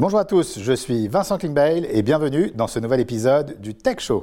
Bonjour à tous, je suis Vincent Klingbeil et bienvenue dans ce nouvel épisode du Tech Show.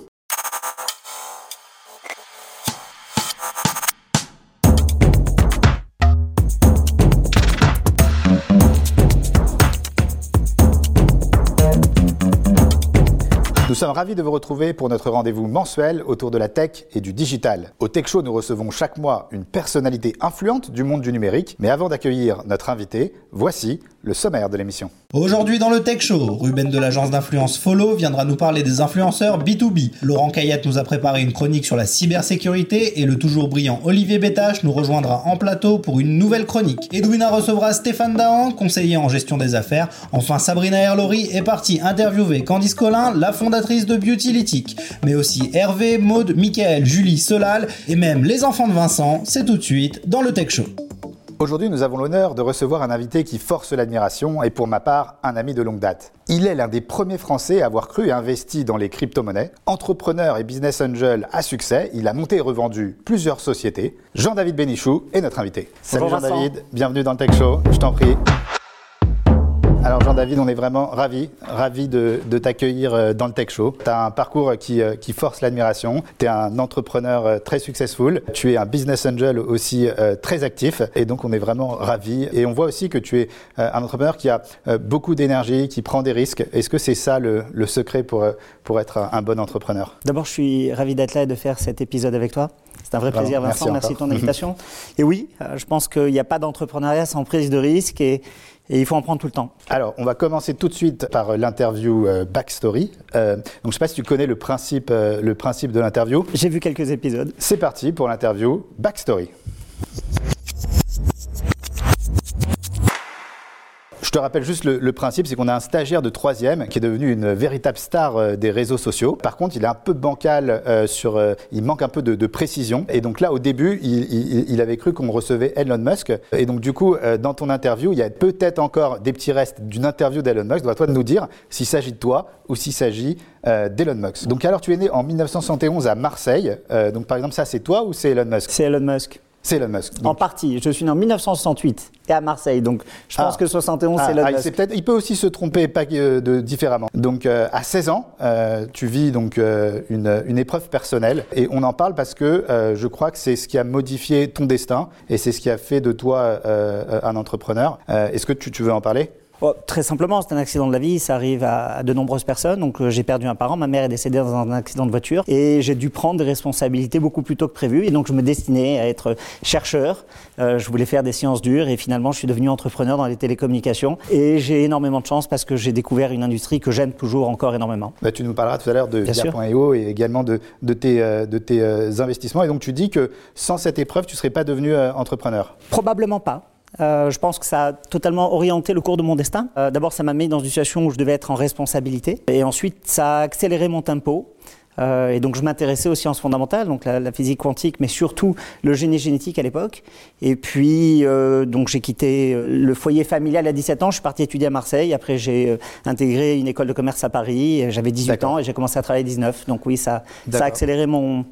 Nous sommes ravis de vous retrouver pour notre rendez-vous mensuel autour de la tech et du digital. Au Tech Show, nous recevons chaque mois une personnalité influente du monde du numérique. Mais avant d'accueillir notre invité, voici le sommaire de l'émission. Aujourd'hui dans le Tech Show, Ruben de l'agence d'influence Follow viendra nous parler des influenceurs B2B. Laurent Caillette nous a préparé une chronique sur la cybersécurité et le toujours brillant Olivier Bétache nous rejoindra en plateau pour une nouvelle chronique. Edwina recevra Stéphane Dahan, conseiller en gestion des affaires. Enfin, Sabrina Erlori est partie interviewer Candice Collin, la fondatrice de Beautylytic. Mais aussi Hervé, Maude, Michael, Julie, Solal et même les enfants de Vincent. C'est tout de suite dans le Tech Show. Aujourd'hui, nous avons l'honneur de recevoir un invité qui force l'admiration et pour ma part, un ami de longue date. Il est l'un des premiers Français à avoir cru et investi dans les crypto-monnaies. Entrepreneur et business angel à succès, il a monté et revendu plusieurs sociétés. Jean-David Bénichou est notre invité. Salut Jean-David, bienvenue dans le Tech Show, je t'en prie. Alors Jean-David, on est vraiment ravis, ravis de, t'accueillir euh, dans le Tech Show. Tu as un parcours qui, euh, qui force l'admiration. Tu es un entrepreneur euh, très successful. Tu es un business angel aussi très actif. Et donc on est vraiment ravis. Et on voit aussi que tu es un entrepreneur qui a beaucoup d'énergie, qui prend des risques. Est-ce que c'est ça le, secret pour, pour être un, bon entrepreneur? D'abord, je suis ravi d'être là et de faire cet épisode avec toi. C'est un vrai plaisir, Vincent. Merci, merci de ton invitation. et oui, je pense qu'il n'y a pas d'entrepreneuriat sans prise de risque. Et, et il faut en prendre tout le temps. Alors, on va commencer tout de suite par l'interview euh, Backstory. Euh, donc, je ne sais pas si tu connais le principe, euh, le principe de l'interview. J'ai vu quelques épisodes. C'est parti pour l'interview Backstory. Te rappelle juste le, principe, c'est qu'on a un stagiaire de troisième qui est devenu une véritable star euh, des réseaux sociaux. Par contre, il est un peu bancal euh, sur, euh, il manque un peu de, précision. Et donc là, au début, il, avait cru qu'on recevait Elon Musk. Et donc du coup, dans ton interview, il y a peut-être encore des petits restes d'une interview d'Elon Musk. Dois-toi de nous dire s'il s'agit de toi ou s'il s'agit d'Elon Musk. Donc alors, tu es né en 1971 à Marseille. donc par exemple, ça, c'est toi ou c'est Elon Musk? C'est Elon Musk. C'est Elon Musk. En partie. Je suis né en 1968 et à Marseille. Donc je pense ah. que 71, c'est ah, Elon ah, Musk. il peut aussi se tromper pas, euh, de, différemment. Donc euh, à 16 ans, euh, tu vis donc une, une, épreuve personnelle. Et on en parle parce que je crois que c'est ce qui a modifié ton destin et c'est ce qui a fait de toi un entrepreneur. Est-ce que tu, tu veux en parler? Oh, très simplement, c'est un accident de la vie, ça arrive à, de nombreuses personnes. Donc euh, j'ai perdu un parent, ma mère est décédée dans un accident de voiture et j'ai dû prendre des responsabilités beaucoup plus tôt que prévu. Et donc je me destinais à être chercheur, euh, je voulais faire des sciences dures et finalement je suis devenu entrepreneur dans les télécommunications. Et j'ai énormément de chance parce que j'ai découvert une industrie que j'aime toujours encore énormément. Bah, tu nous parleras tout à l'heure de Via.io et également de, de tes, euh, de tes investissements. Et donc tu dis que sans cette épreuve, tu ne serais pas devenu entrepreneur Probablement pas. Euh, je pense que ça a totalement orienté le cours de mon destin. Euh, d'abord, ça m'a mis dans une situation où je devais être en responsabilité. Et ensuite, ça a accéléré mon tempo. Euh, et donc, je m'intéressais aux sciences fondamentales, donc la, physique quantique, mais surtout le génie génétique à l'époque. Et puis, donc, j'ai quitté le foyer familial à 17 ans. Je suis parti étudier à Marseille. Après, j'ai intégré une école de commerce à Paris. J'avais 18 ans et j'ai commencé à travailler à 19. Donc, oui, ça, ça a accéléré mon,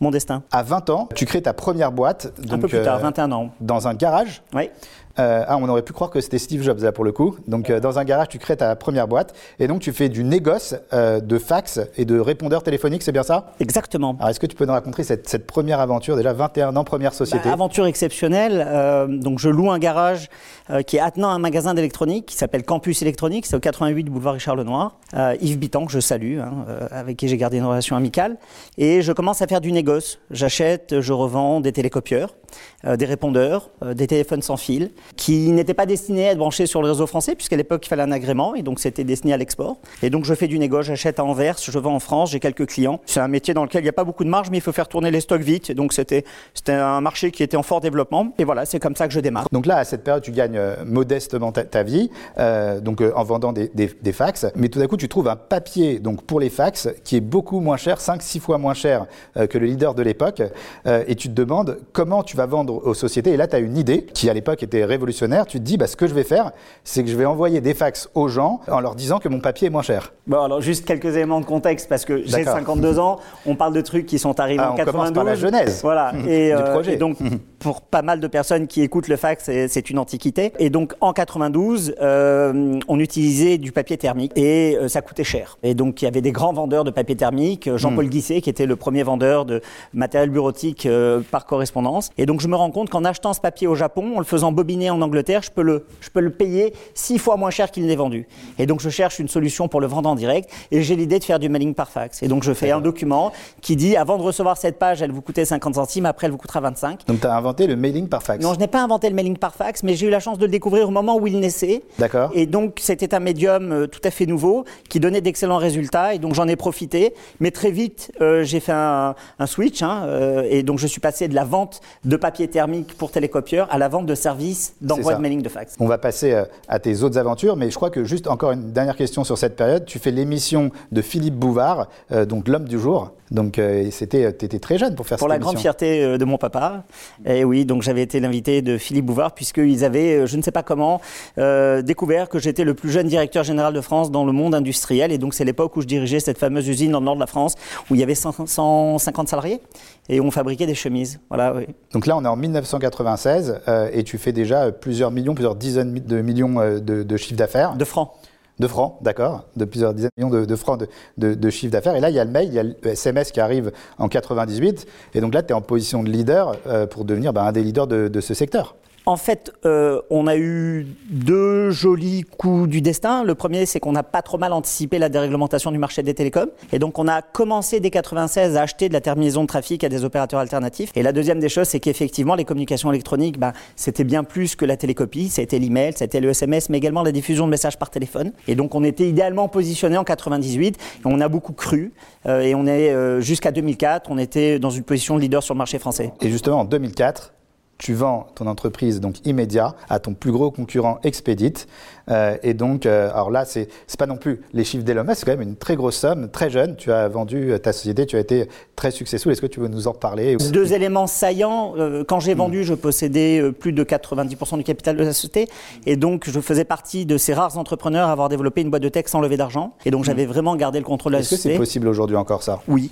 mon destin. À 20 ans, tu crées ta première boîte. un peu plus tard, 21 euh, ans. Dans un garage. Oui. Euh, ah, on aurait pu croire que c'était Steve Jobs là pour le coup. Donc euh, dans un garage, tu crées ta première boîte et donc tu fais du négoce de fax et de répondeurs téléphoniques, c'est bien ça? Exactement. Alors est-ce que tu peux nous raconter cette, première aventure, déjà 21 ans, première société bah, Aventure exceptionnelle. donc je loue un garage qui est attenant à un magasin d'électronique qui s'appelle Campus Électronique, c'est au 88 boulevard Richard Lenoir. Yves Bitan, que je salue, hein, avec qui j'ai gardé une relation amicale. Et je commence à faire du négoce. J'achète, je revends des télécopieurs. Euh, des répondeurs, euh, des téléphones sans fil, qui n'étaient pas destinés à être branchés sur le réseau français, puisqu'à l'époque, il fallait un agrément, et donc c'était destiné à l'export. Et donc je fais du négo, j'achète à Anvers, je vends en France, j'ai quelques clients. C'est un métier dans lequel il n'y a pas beaucoup de marge, mais il faut faire tourner les stocks vite. Et donc c'était un marché qui était en fort développement. Et voilà, c'est comme ça que je démarre. Donc là, à cette période, tu gagnes euh, modestement ta, vie, donc en vendant des, des, fax. Mais tout d'un coup, tu trouves un papier donc pour les fax qui est beaucoup moins cher, 5-6 fois moins cher que le leader de l'époque. et tu te demandes comment tu vas vendre aux sociétés et là tu as une idée qui à l'époque était révolutionnaire. Tu te dis, bah, ce que je vais faire, c'est que je vais envoyer des fax aux gens en leur disant que mon papier est moins cher. Bon, alors juste quelques éléments de contexte parce que j'ai 52 ans, on parle de trucs qui sont arrivés ah, en 92. Par la genèse. Voilà. et, du projet. et donc, pour pas mal de personnes qui écoutent le fax, c'est une antiquité. Et donc, en 92, euh, on utilisait du papier thermique et euh, ça coûtait cher. Et donc, il y avait des grands vendeurs de papier thermique. Jean-Paul hmm. Guisset, qui était le premier vendeur de matériel bureautique euh, par correspondance. Et donc, je me rends compte qu'en achetant ce papier au Japon, en le faisant bobiner en Angleterre, je peux le, je peux le payer six fois moins cher qu'il n'est vendu. Et donc, je cherche une solution pour le vendre en direct. Et j'ai l'idée de faire du mailing par fax. Et donc, je fais un document qui dit, avant de recevoir cette page, elle vous coûtait 50 centimes, après, elle vous coûtera 25. Donc, tu as inventé le mailing par fax Non, je n'ai pas inventé le mailing par fax, mais j'ai eu la chance de le découvrir au moment où il naissait. D'accord. Et donc, c'était un médium euh, tout à fait nouveau qui donnait d'excellents résultats. Et donc, j'en ai profité. Mais très vite, euh, j'ai fait un, switch. Hein, euh, et donc, je suis passé de la vente de papier thermique pour télécopieur à la vente de services d'envoi de mailing de fax. On va passer à tes autres aventures, mais je crois que juste encore une dernière question sur cette période. Tu fais l'émission de Philippe Bouvard, donc l'homme du jour. Donc, euh, c'était, tu étais très jeune pour faire pour cette Pour la grande fierté euh, de mon papa. Et oui, donc j'avais été l'invité de Philippe Bouvard, puisqu'ils avaient, euh, je ne sais pas comment, découvert que j'étais le plus jeune directeur général de France dans le monde industriel. Et donc, c'est l'époque où je dirigeais cette fameuse usine dans le nord de la France, où il y avait 150 salariés et on fabriquait des chemises. Voilà, oui. Donc là, on est en 1996 et tu fais déjà plusieurs millions, plusieurs dizaines de millions de, de chiffres d'affaires. De francs de francs, d'accord, de plusieurs dizaines de millions de, francs de, de, chiffre d'affaires. Et là, il y a le mail, il y a le SMS qui arrive en 98. Et donc là, tu es en position de leader euh, pour devenir ben, un des leaders de ce secteur. En fait, euh, on a eu deux jolis coups du destin. Le premier, c'est qu'on n'a pas trop mal anticipé la déréglementation du marché des télécoms. Et donc, on a commencé dès 96 à acheter de la terminaison de trafic à des opérateurs alternatifs. Et la deuxième des choses, c'est qu'effectivement, les communications électroniques, ben, c'était bien plus que la télépie. C'était l'email, c'était le SMS, mais également la diffusion de messages par téléphone. Et donc, on était idéalement positionné en 98. Et on a beaucoup cru. Euh, et on est euh, jusqu'à 2004, on était dans une position de leader sur le marché français. Et justement, en 2004, tu vends ton entreprise donc immédiat à ton plus gros concurrent Expedit. Euh, et donc, euh, alors là, c'est pas non plus les chiffres d'Elon Musk, c'est quand même une très grosse somme, très jeune. Tu as vendu euh, ta société, tu as été très successful. Est-ce que tu veux nous en parler Deux éléments saillants. quand j'ai vendu, je possédais plus de 90% du capital de la société. Et donc, je faisais partie de ces rares entrepreneurs à avoir développé une boîte de tech sans lever d'argent. Et donc, j'avais vraiment gardé le contrôle de la société. Est-ce que c'est possible aujourd'hui encore ça? Oui.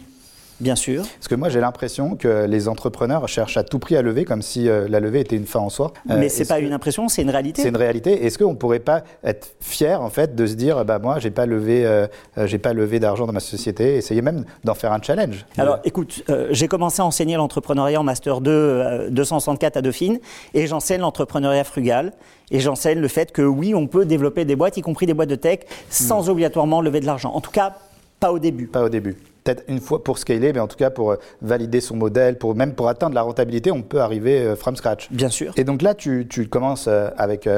Bien sûr. Parce que moi, j'ai l'impression que les entrepreneurs cherchent à tout prix à lever, comme si euh, la levée était une fin en soi. Euh, Mais c'est pas une impression, c'est une réalité. C'est une réalité. Est-ce qu'on pourrait pas être fier, en fait, de se dire, bah moi, j'ai pas levé, euh, j'ai pas levé d'argent dans ma société, essayer même d'en faire un challenge. Alors, écoute, j'ai commencé à enseigner l'entrepreneuriat en master 2 264 à Dauphine, et j'enseigne l'entrepreneuriat frugal. Et j'enseigne le fait que oui, on peut développer des boîtes, y compris des boîtes de tech, sans hmm. obligatoirement lever de l'argent. En tout cas, pas au début. Pas au début peut-être une fois pour scaler, mais en tout cas pour euh, valider son modèle, pour même pour atteindre la rentabilité, on peut arriver euh, from scratch. Bien sûr. Et donc là, tu, commences euh, avec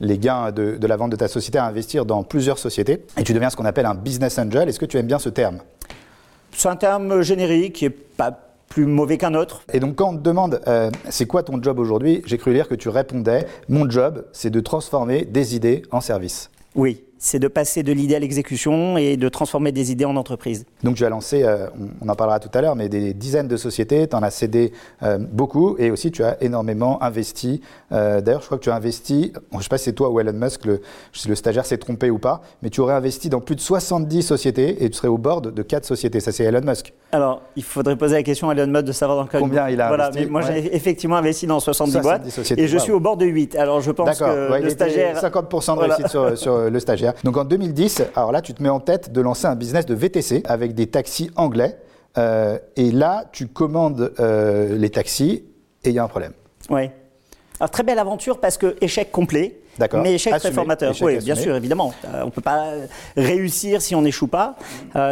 les gains de, la vente de ta société à investir dans plusieurs sociétés et tu deviens ce qu'on appelle un business angel. Est-ce que tu aimes bien ce terme? C'est un terme générique qui n'est pas plus mauvais qu'un autre. Et donc quand on te demande c'est quoi ton job aujourd'hui, j'ai cru lire que tu répondais mon job c'est de transformer des idées en services. Oui, c'est de passer de l'idée à l'exécution et de transformer des idées en entreprise. Donc tu as lancé, euh, on en parlera tout à l'heure, mais des dizaines de sociétés, tu en as cédé euh, beaucoup et aussi tu as énormément investi. Euh, d'ailleurs, je crois que tu as investi, je ne sais pas si c'est toi ou Elon Musk, le, si le stagiaire s'est trompé ou pas, mais tu aurais investi dans plus de 70 sociétés et tu serais au board de 4 sociétés. Ça, c'est Elon Musk. Alors, il faudrait poser la question à Elon Musk de savoir dans combien il a voilà, investi. moi, j'ai effectivement investi dans 70, boîtes et je suis au bord de 8. Alors, je pense que le stagiaire... 50% de réussite sur, sur le stagiaire. Donc en 2010, alors là, tu te mets en tête de lancer un business de VTC avec des taxis anglais. Euh, et là, tu commandes euh, les taxis et il y a un problème. Oui. Alors, très belle aventure parce que échec complet. Mais échec très formateur. oui, bien sûr, évidemment. Euh, on ne peut pas réussir si on n'échoue pas.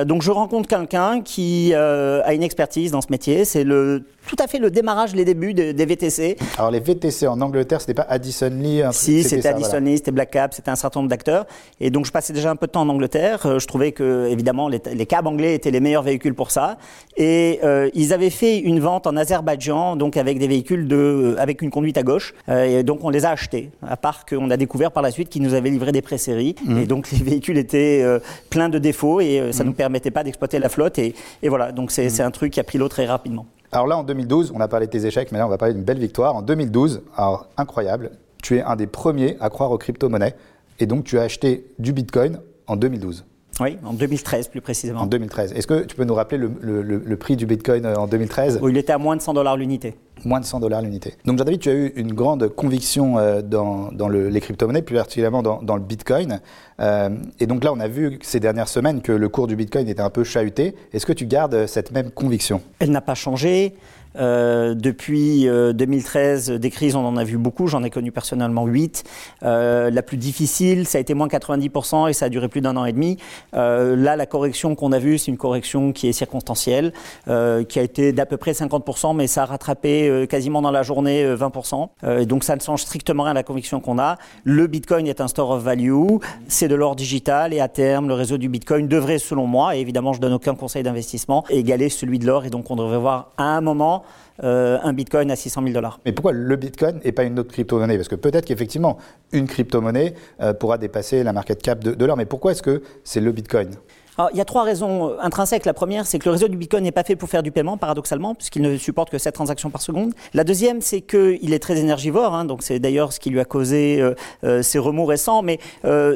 donc je rencontre quelqu'un qui a une expertise dans ce métier. C'est le tout à fait le démarrage, les débuts des VTC. Alors les VTC en Angleterre, c'était pas Addison Lee Si, c'était Addison Lee, c'était Black Cab, c'était un certain nombre d'acteurs. Et donc je passais déjà un peu de temps en Angleterre. Euh, je trouvais que évidemment les, les cabs anglais étaient les meilleurs véhicules pour ça. Et euh, ils avaient fait une vente en Azerbaïdjan, donc avec des véhicules de, euh, avec une conduite à gauche. et donc on les a achetés. À part qu'on a découvert par la suite qu'ils nous avaient livré des pré-séries. Mmh. Et donc les véhicules étaient pleins de défauts et ça ne mmh. nous permettait pas d'exploiter la flotte. Et, et voilà, donc c'est mmh. un truc qui a pris l'eau très rapidement. Alors là, en 2012, on a parlé de tes échecs, mais là, on va parler d'une belle victoire. En 2012, alors incroyable, tu es un des premiers à croire aux crypto-monnaies et donc tu as acheté du Bitcoin en 2012. Oui, en 2013 plus précisément. En 2013. Est-ce que tu peux nous rappeler le, prix du Bitcoin euh, en 2013 Il était à moins de 100 dollars l'unité. Moins de 100 dollars l'unité. Donc Jean-David, tu as eu une grande conviction euh, dans, les crypto-monnaies, plus particulièrement dans, le Bitcoin. Euh, et donc là, on a vu ces dernières semaines que le cours du Bitcoin était un peu chahuté. Est-ce que tu gardes cette même conviction? Elle n'a pas changé. Euh, depuis 2013, euh, des crises, on en a vu beaucoup. J'en ai connu personnellement 8. Euh, la plus difficile, ça a été moins 90% et ça a duré plus d'un an et demi. là, la correction qu'on a vue, c'est une correction qui est circonstancielle, qui a été d'à peu près 50%, mais ça a rattrapé quasiment dans la journée 20%. donc ça ne change strictement rien à la conviction qu'on a. Le Bitcoin est un store of value, c'est de l'or digital et à terme, le réseau du Bitcoin devrait, selon moi, et évidemment, je donne aucun conseil d'investissement, égaler celui de l'or et donc on devrait voir à un moment euh, un bitcoin à 600 000 dollars. Mais pourquoi le bitcoin et pas une autre crypto-monnaie? Parce que peut-être qu'effectivement, une crypto-monnaie euh, pourra dépasser la market cap de l'or. Mais pourquoi est-ce que c'est le bitcoin? Il y a trois raisons euh, intrinsèques. La première, c'est que le réseau du Bitcoin n'est pas fait pour faire du paiement, paradoxalement, puisqu'il ne supporte que 7 transactions par seconde. La deuxième, c'est qu'il est très énergivore, hein, donc c'est d'ailleurs ce qui lui a causé euh, euh, ses remous récents, mais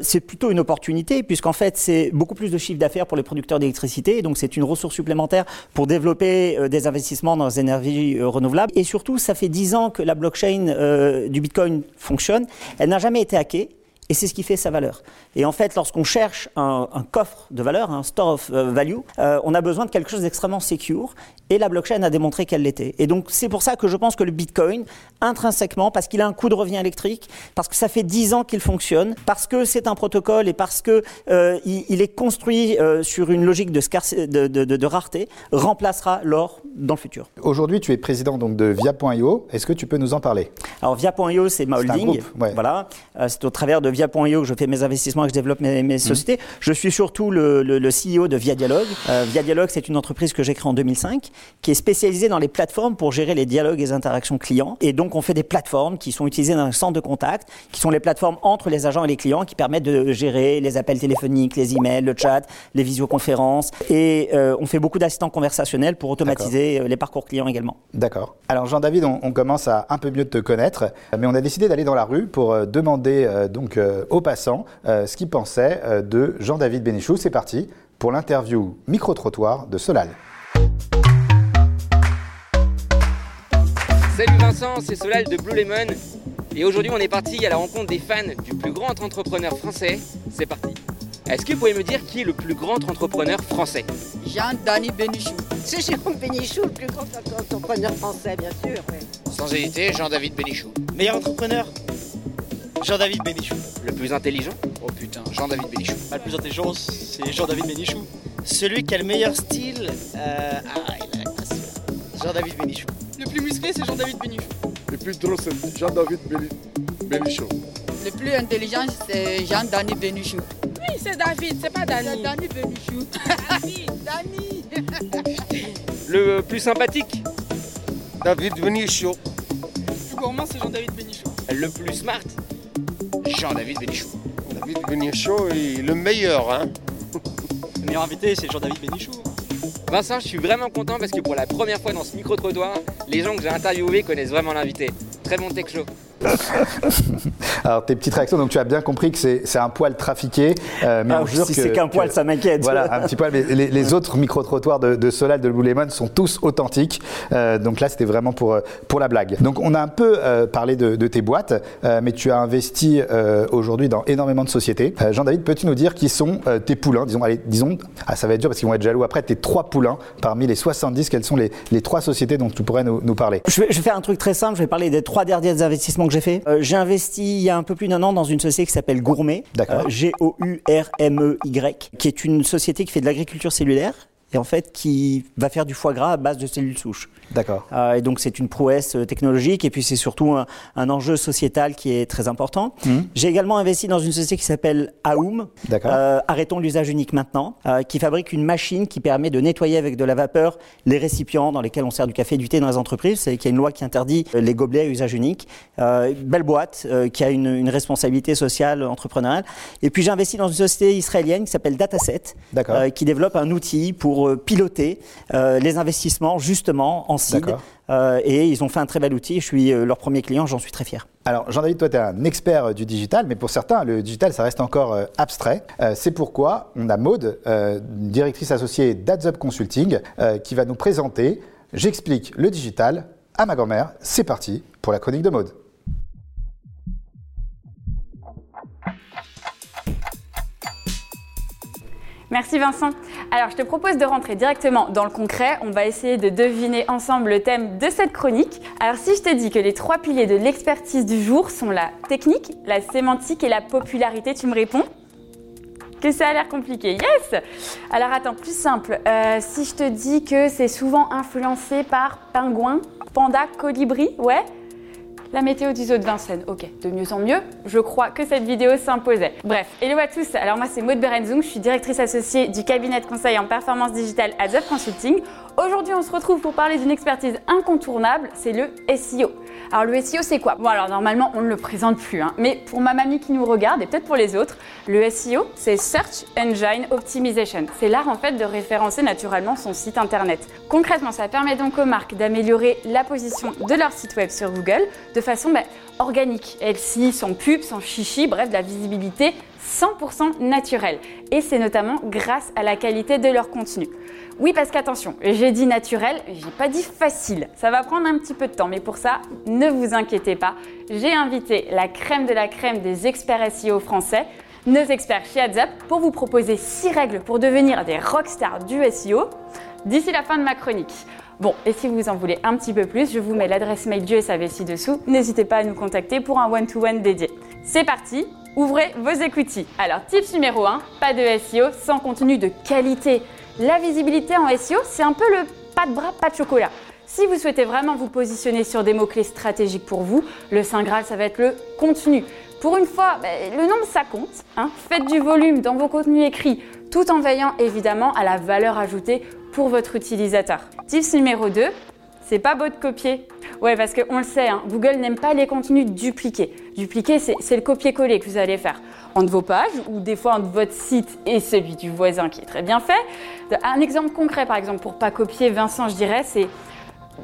c'est plutôt une opportunité, puisqu'en fait, c'est beaucoup plus de chiffre d'affaires pour les producteurs d'électricité, donc c'est une ressource supplémentaire pour développer des investissements dans les énergies renouvelables. Et surtout, ça fait 10 ans que la blockchain du Bitcoin fonctionne. Elle n'a jamais été hackée. Et c'est ce qui fait sa valeur. Et en fait, lorsqu'on cherche un, coffre de valeur, un store of euh, value, euh, on a besoin de quelque chose d'extrêmement secure. Et la blockchain a démontré qu'elle l'était. Et donc, c'est pour ça que je pense que le Bitcoin, intrinsèquement, parce qu'il a un coût de revient électrique, parce que ça fait 10 ans qu'il fonctionne, parce que c'est un protocole et parce qu'il euh, il est construit sur une logique de, de, de, de, rareté, remplacera l'or dans le futur. Aujourd'hui, tu es président donc, de Via.io. Est-ce que tu peux nous en parler? Alors, Via.io, c'est ma holding. Voilà. c'est au travers de Via.io que je fais mes investissements et que je développe mes, mmh. sociétés. Je suis surtout le, CEO de Via Dialogue. Euh, Via Dialogue, c'est une entreprise que j'ai créée en 2005 qui est spécialisée dans les plateformes pour gérer les dialogues et les interactions clients. Et donc, on fait des plateformes qui sont utilisées dans un centre de contact, qui sont les plateformes entre les agents et les clients qui permettent de gérer les appels téléphoniques, les emails, le chat, les visioconférences. Et euh, on fait beaucoup d'assistants conversationnels pour automatiser euh, les parcours clients également. D'accord. Alors, Jean-David, on, on, commence à un peu mieux te connaître, mais on a décidé d'aller dans la rue pour demander donc aux passants euh, ce qu'ils pensaient euh, de Jean-David Bénichou. C'est parti pour l'interview micro-trottoir de Solal. Salut Vincent, c'est Solal de Blue Lemon. Et aujourd'hui, on est parti à la rencontre des fans du plus grand entrepreneur français. C'est parti. Est-ce que vous pouvez me dire qui est le plus grand entrepreneur français? Jean-Dany Bénichou. C'est Jérôme Bénichou, le plus grand entrepreneur français, bien sûr. Sans hésiter, Jean-David Bénichou. Meilleur entrepreneur? Jean-David Bénichou. Le plus intelligent Oh putain. Jean-David Bénichou. Bah, le plus intelligent, c'est Jean-David Bénichou. Celui qui a le meilleur style. Euh... Ah, il a la Jean-David Bénichou. Le plus musclé, c'est Jean-David Bénichou. Le plus drôle, c'est Jean-David Bénichou. Le plus intelligent, c'est Jean-Dany Bénichou. Oui, c'est David, c'est pas Dany. C'est Dany Bénichou. Dany. Le plus sympathique David Bénichou. Le plus gourmand, c'est Jean-David Bénichou. Le plus smart Jean-David Bénichou. David Bénichou est le meilleur, hein Le meilleur invité, c'est Jean-David Bénichou. Vincent, je suis vraiment content parce que pour la première fois dans ce micro-trottoir, les gens que j'ai interviewés connaissent vraiment l'invité. Très bon tech show. Alors, tes petites réactions, donc tu as bien compris que c'est un poil trafiqué. Euh, mais ah, si c'est qu'un poil, ça m'inquiète. Voilà, un petit poil. Mais les, autres micro-trottoirs de, de, Solal, de Blue Lemon sont tous authentiques. Euh, donc là, c'était vraiment pour, pour la blague. Donc, on a un peu euh, parlé de, tes boîtes, mais tu as investi aujourd'hui dans énormément de sociétés. Jean-David, peux-tu nous dire qui sont tes poulains? Disons, allez, disons, ah, ça va être dur parce qu'ils vont être jaloux après, tes trois poulains parmi les 70. Quelles sont les, les trois sociétés dont tu pourrais nous, nous parler? Je vais, je vais, faire un truc très simple. Je vais parler des trois derniers investissements que j'ai fait. j'ai investi il y a un peu plus d'un an dans une société qui s'appelle Gourmet, G-O-U-R-M-E-Y, qui est une société qui fait de l'agriculture cellulaire et en fait qui va faire du foie gras à base de cellules souches. D'accord. Euh, et donc c'est une prouesse euh, technologique et puis c'est surtout un, enjeu sociétal qui est très important. Mmh. J'ai également investi dans une société qui s'appelle Aoum. Euh, arrêtons l'usage unique maintenant, euh, qui fabrique une machine qui permet de nettoyer avec de la vapeur les récipients dans lesquels on sert du café et du thé dans les entreprises. C'est qu'il y a une loi qui interdit les gobelets à usage unique. belle boîte qui a une, une, responsabilité sociale entrepreneuriale. Et puis j'ai investi dans une société israélienne qui s'appelle Dataset, qui développe un outil pour pour euh, piloter euh, les investissements justement en. D'accord. Euh, et ils ont fait un très bel outil. Je suis leur premier client, j'en suis très fier. Alors, Jean-David, toi, tu es un expert du digital, mais pour certains, le digital, ça reste encore abstrait. C'est pourquoi on a Maude, directrice associée d'AdsUp Consulting, qui va nous présenter J'explique le digital à ma grand-mère. C'est parti pour la chronique de Maude. Merci Vincent. Alors je te propose de rentrer directement dans le concret. On va essayer de deviner ensemble le thème de cette chronique. Alors si je te dis que les trois piliers de l'expertise du jour sont la technique, la sémantique et la popularité, tu me réponds que ça a l'air compliqué. Yes Alors attends, plus simple. Euh, si je te dis que c'est souvent influencé par pingouin, panda, colibri, ouais la météo zoo de Vincennes, ok, de mieux en mieux, je crois que cette vidéo s'imposait. Bref, hello à tous, alors moi c'est Maud Berenzung, je suis directrice associée du cabinet de conseil en performance digitale AdUp Consulting. Aujourd'hui on se retrouve pour parler d'une expertise incontournable, c'est le SEO. Alors le SEO c'est quoi? Bon alors normalement on ne le présente plus, hein, mais pour ma mamie qui nous regarde et peut-être pour les autres, le SEO c'est Search Engine Optimization. C'est l'art en fait de référencer naturellement son site internet. Concrètement ça permet donc aux marques d'améliorer la position de leur site web sur Google de façon bah, organique, elle-ci, sans pub, sans chichi, bref de la visibilité 100% naturelle. Et c'est notamment grâce à la qualité de leur contenu. Oui, parce qu'attention, j'ai dit naturel, j'ai pas dit facile. Ça va prendre un petit peu de temps, mais pour ça, ne vous inquiétez pas. J'ai invité la crème de la crème des experts SEO français, nos experts chez pour vous proposer 6 règles pour devenir des rockstars du SEO d'ici la fin de ma chronique. Bon, et si vous en voulez un petit peu plus, je vous mets l'adresse mail du SAV ci-dessous. N'hésitez pas à nous contacter pour un one-to-one dédié. C'est parti, ouvrez vos écoutilles. Alors, tips numéro 1, pas de SEO sans contenu de qualité. La visibilité en SEO, c'est un peu le pas de bras, pas de chocolat. Si vous souhaitez vraiment vous positionner sur des mots-clés stratégiques pour vous, le Saint Graal, ça va être le contenu. Pour une fois, ben, le nombre, ça compte. hein. Faites du volume dans vos contenus écrits, tout en veillant évidemment à la valeur ajoutée pour votre utilisateur. Tips numéro 2, c'est pas beau de copier. Ouais, parce qu'on le sait, hein, Google n'aime pas les contenus dupliqués. Dupliquer, c'est le copier-coller que vous allez faire entre vos pages ou des fois entre votre site et celui du voisin qui est très bien fait. Un exemple concret, par exemple, pour pas copier Vincent, je dirais, c'est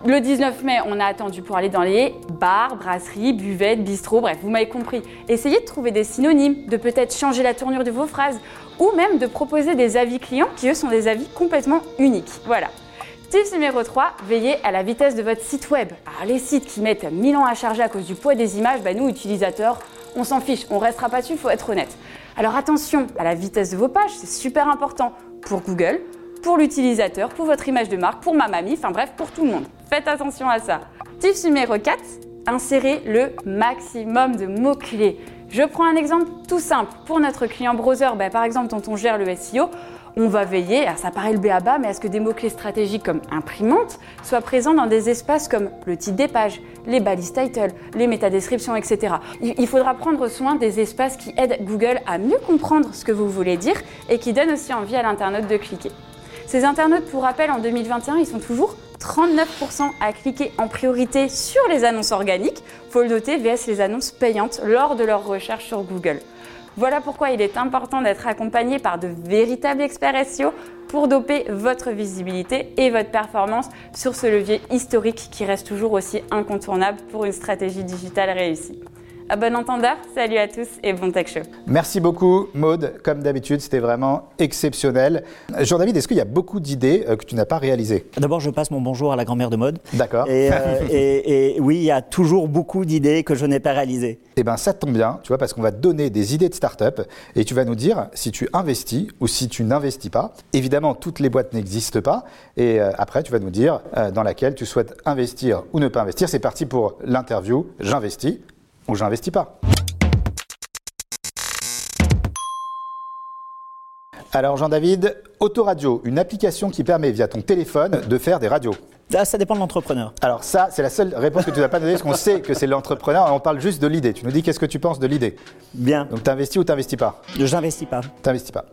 le 19 mai, on a attendu pour aller dans les bars, brasseries, buvettes, bistrots, bref, vous m'avez compris. Essayez de trouver des synonymes, de peut-être changer la tournure de vos phrases ou même de proposer des avis clients qui, eux, sont des avis complètement uniques. Voilà. Tips numéro 3, veillez à la vitesse de votre site web. Alors, les sites qui mettent 1000 ans à charger à cause du poids des images, bah, nous, utilisateurs, on s'en fiche, on restera pas dessus, faut être honnête. Alors attention à la vitesse de vos pages, c'est super important pour Google, pour l'utilisateur, pour votre image de marque, pour ma mamie, enfin bref, pour tout le monde. Faites attention à ça. Tips numéro 4, insérez le maximum de mots-clés. Je prends un exemple tout simple. Pour notre client browser, bah, par exemple, dont on gère le SEO, on va veiller, alors ça paraît le béaba, mais à ce que des mots-clés stratégiques comme imprimante soient présents dans des espaces comme le titre des pages, les balises title, les métadescriptions, etc. Il faudra prendre soin des espaces qui aident Google à mieux comprendre ce que vous voulez dire et qui donnent aussi envie à l'internaute de cliquer. Ces internautes, pour rappel, en 2021, ils sont toujours 39% à cliquer en priorité sur les annonces organiques, faut le noter, VS les annonces payantes lors de leur recherche sur Google. Voilà pourquoi il est important d'être accompagné par de véritables experts SEO pour doper votre visibilité et votre performance sur ce levier historique qui reste toujours aussi incontournable pour une stratégie digitale réussie. À bon entendeur, salut à tous et bon tech show. Merci beaucoup, Maude. Comme d'habitude, c'était vraiment exceptionnel. Jean-David, est-ce qu'il y a beaucoup d'idées euh, que tu n'as pas réalisées? D'abord, je passe mon bonjour à la grand-mère de mode. D'accord. Et, euh, et- et oui, il y a toujours beaucoup d'idées que je n'ai pas réalisées. Eh bien, ça tombe bien, tu vois, parce qu'on va te donner des idées de start-up et tu vas nous dire si tu investis ou si tu n'investis pas. Évidemment, toutes les boîtes n'existent pas. Et euh, après, tu vas nous dire euh, dans laquelle tu souhaites investir ou ne pas investir. C'est parti pour l'interview. J'investis ou j'investis pas. Alors, Jean-David, Autoradio, une application qui permet via ton téléphone de faire des radios. Ah, ça dépend de l'entrepreneur. Alors ça, c'est la seule réponse que tu n'as pas donnée, parce qu'on sait que c'est l'entrepreneur, on parle juste de l'idée. Tu nous dis qu'est-ce que tu penses de l'idée. Bien, Donc t'investis ou t'investis pas j'investis pas. T'investis pas.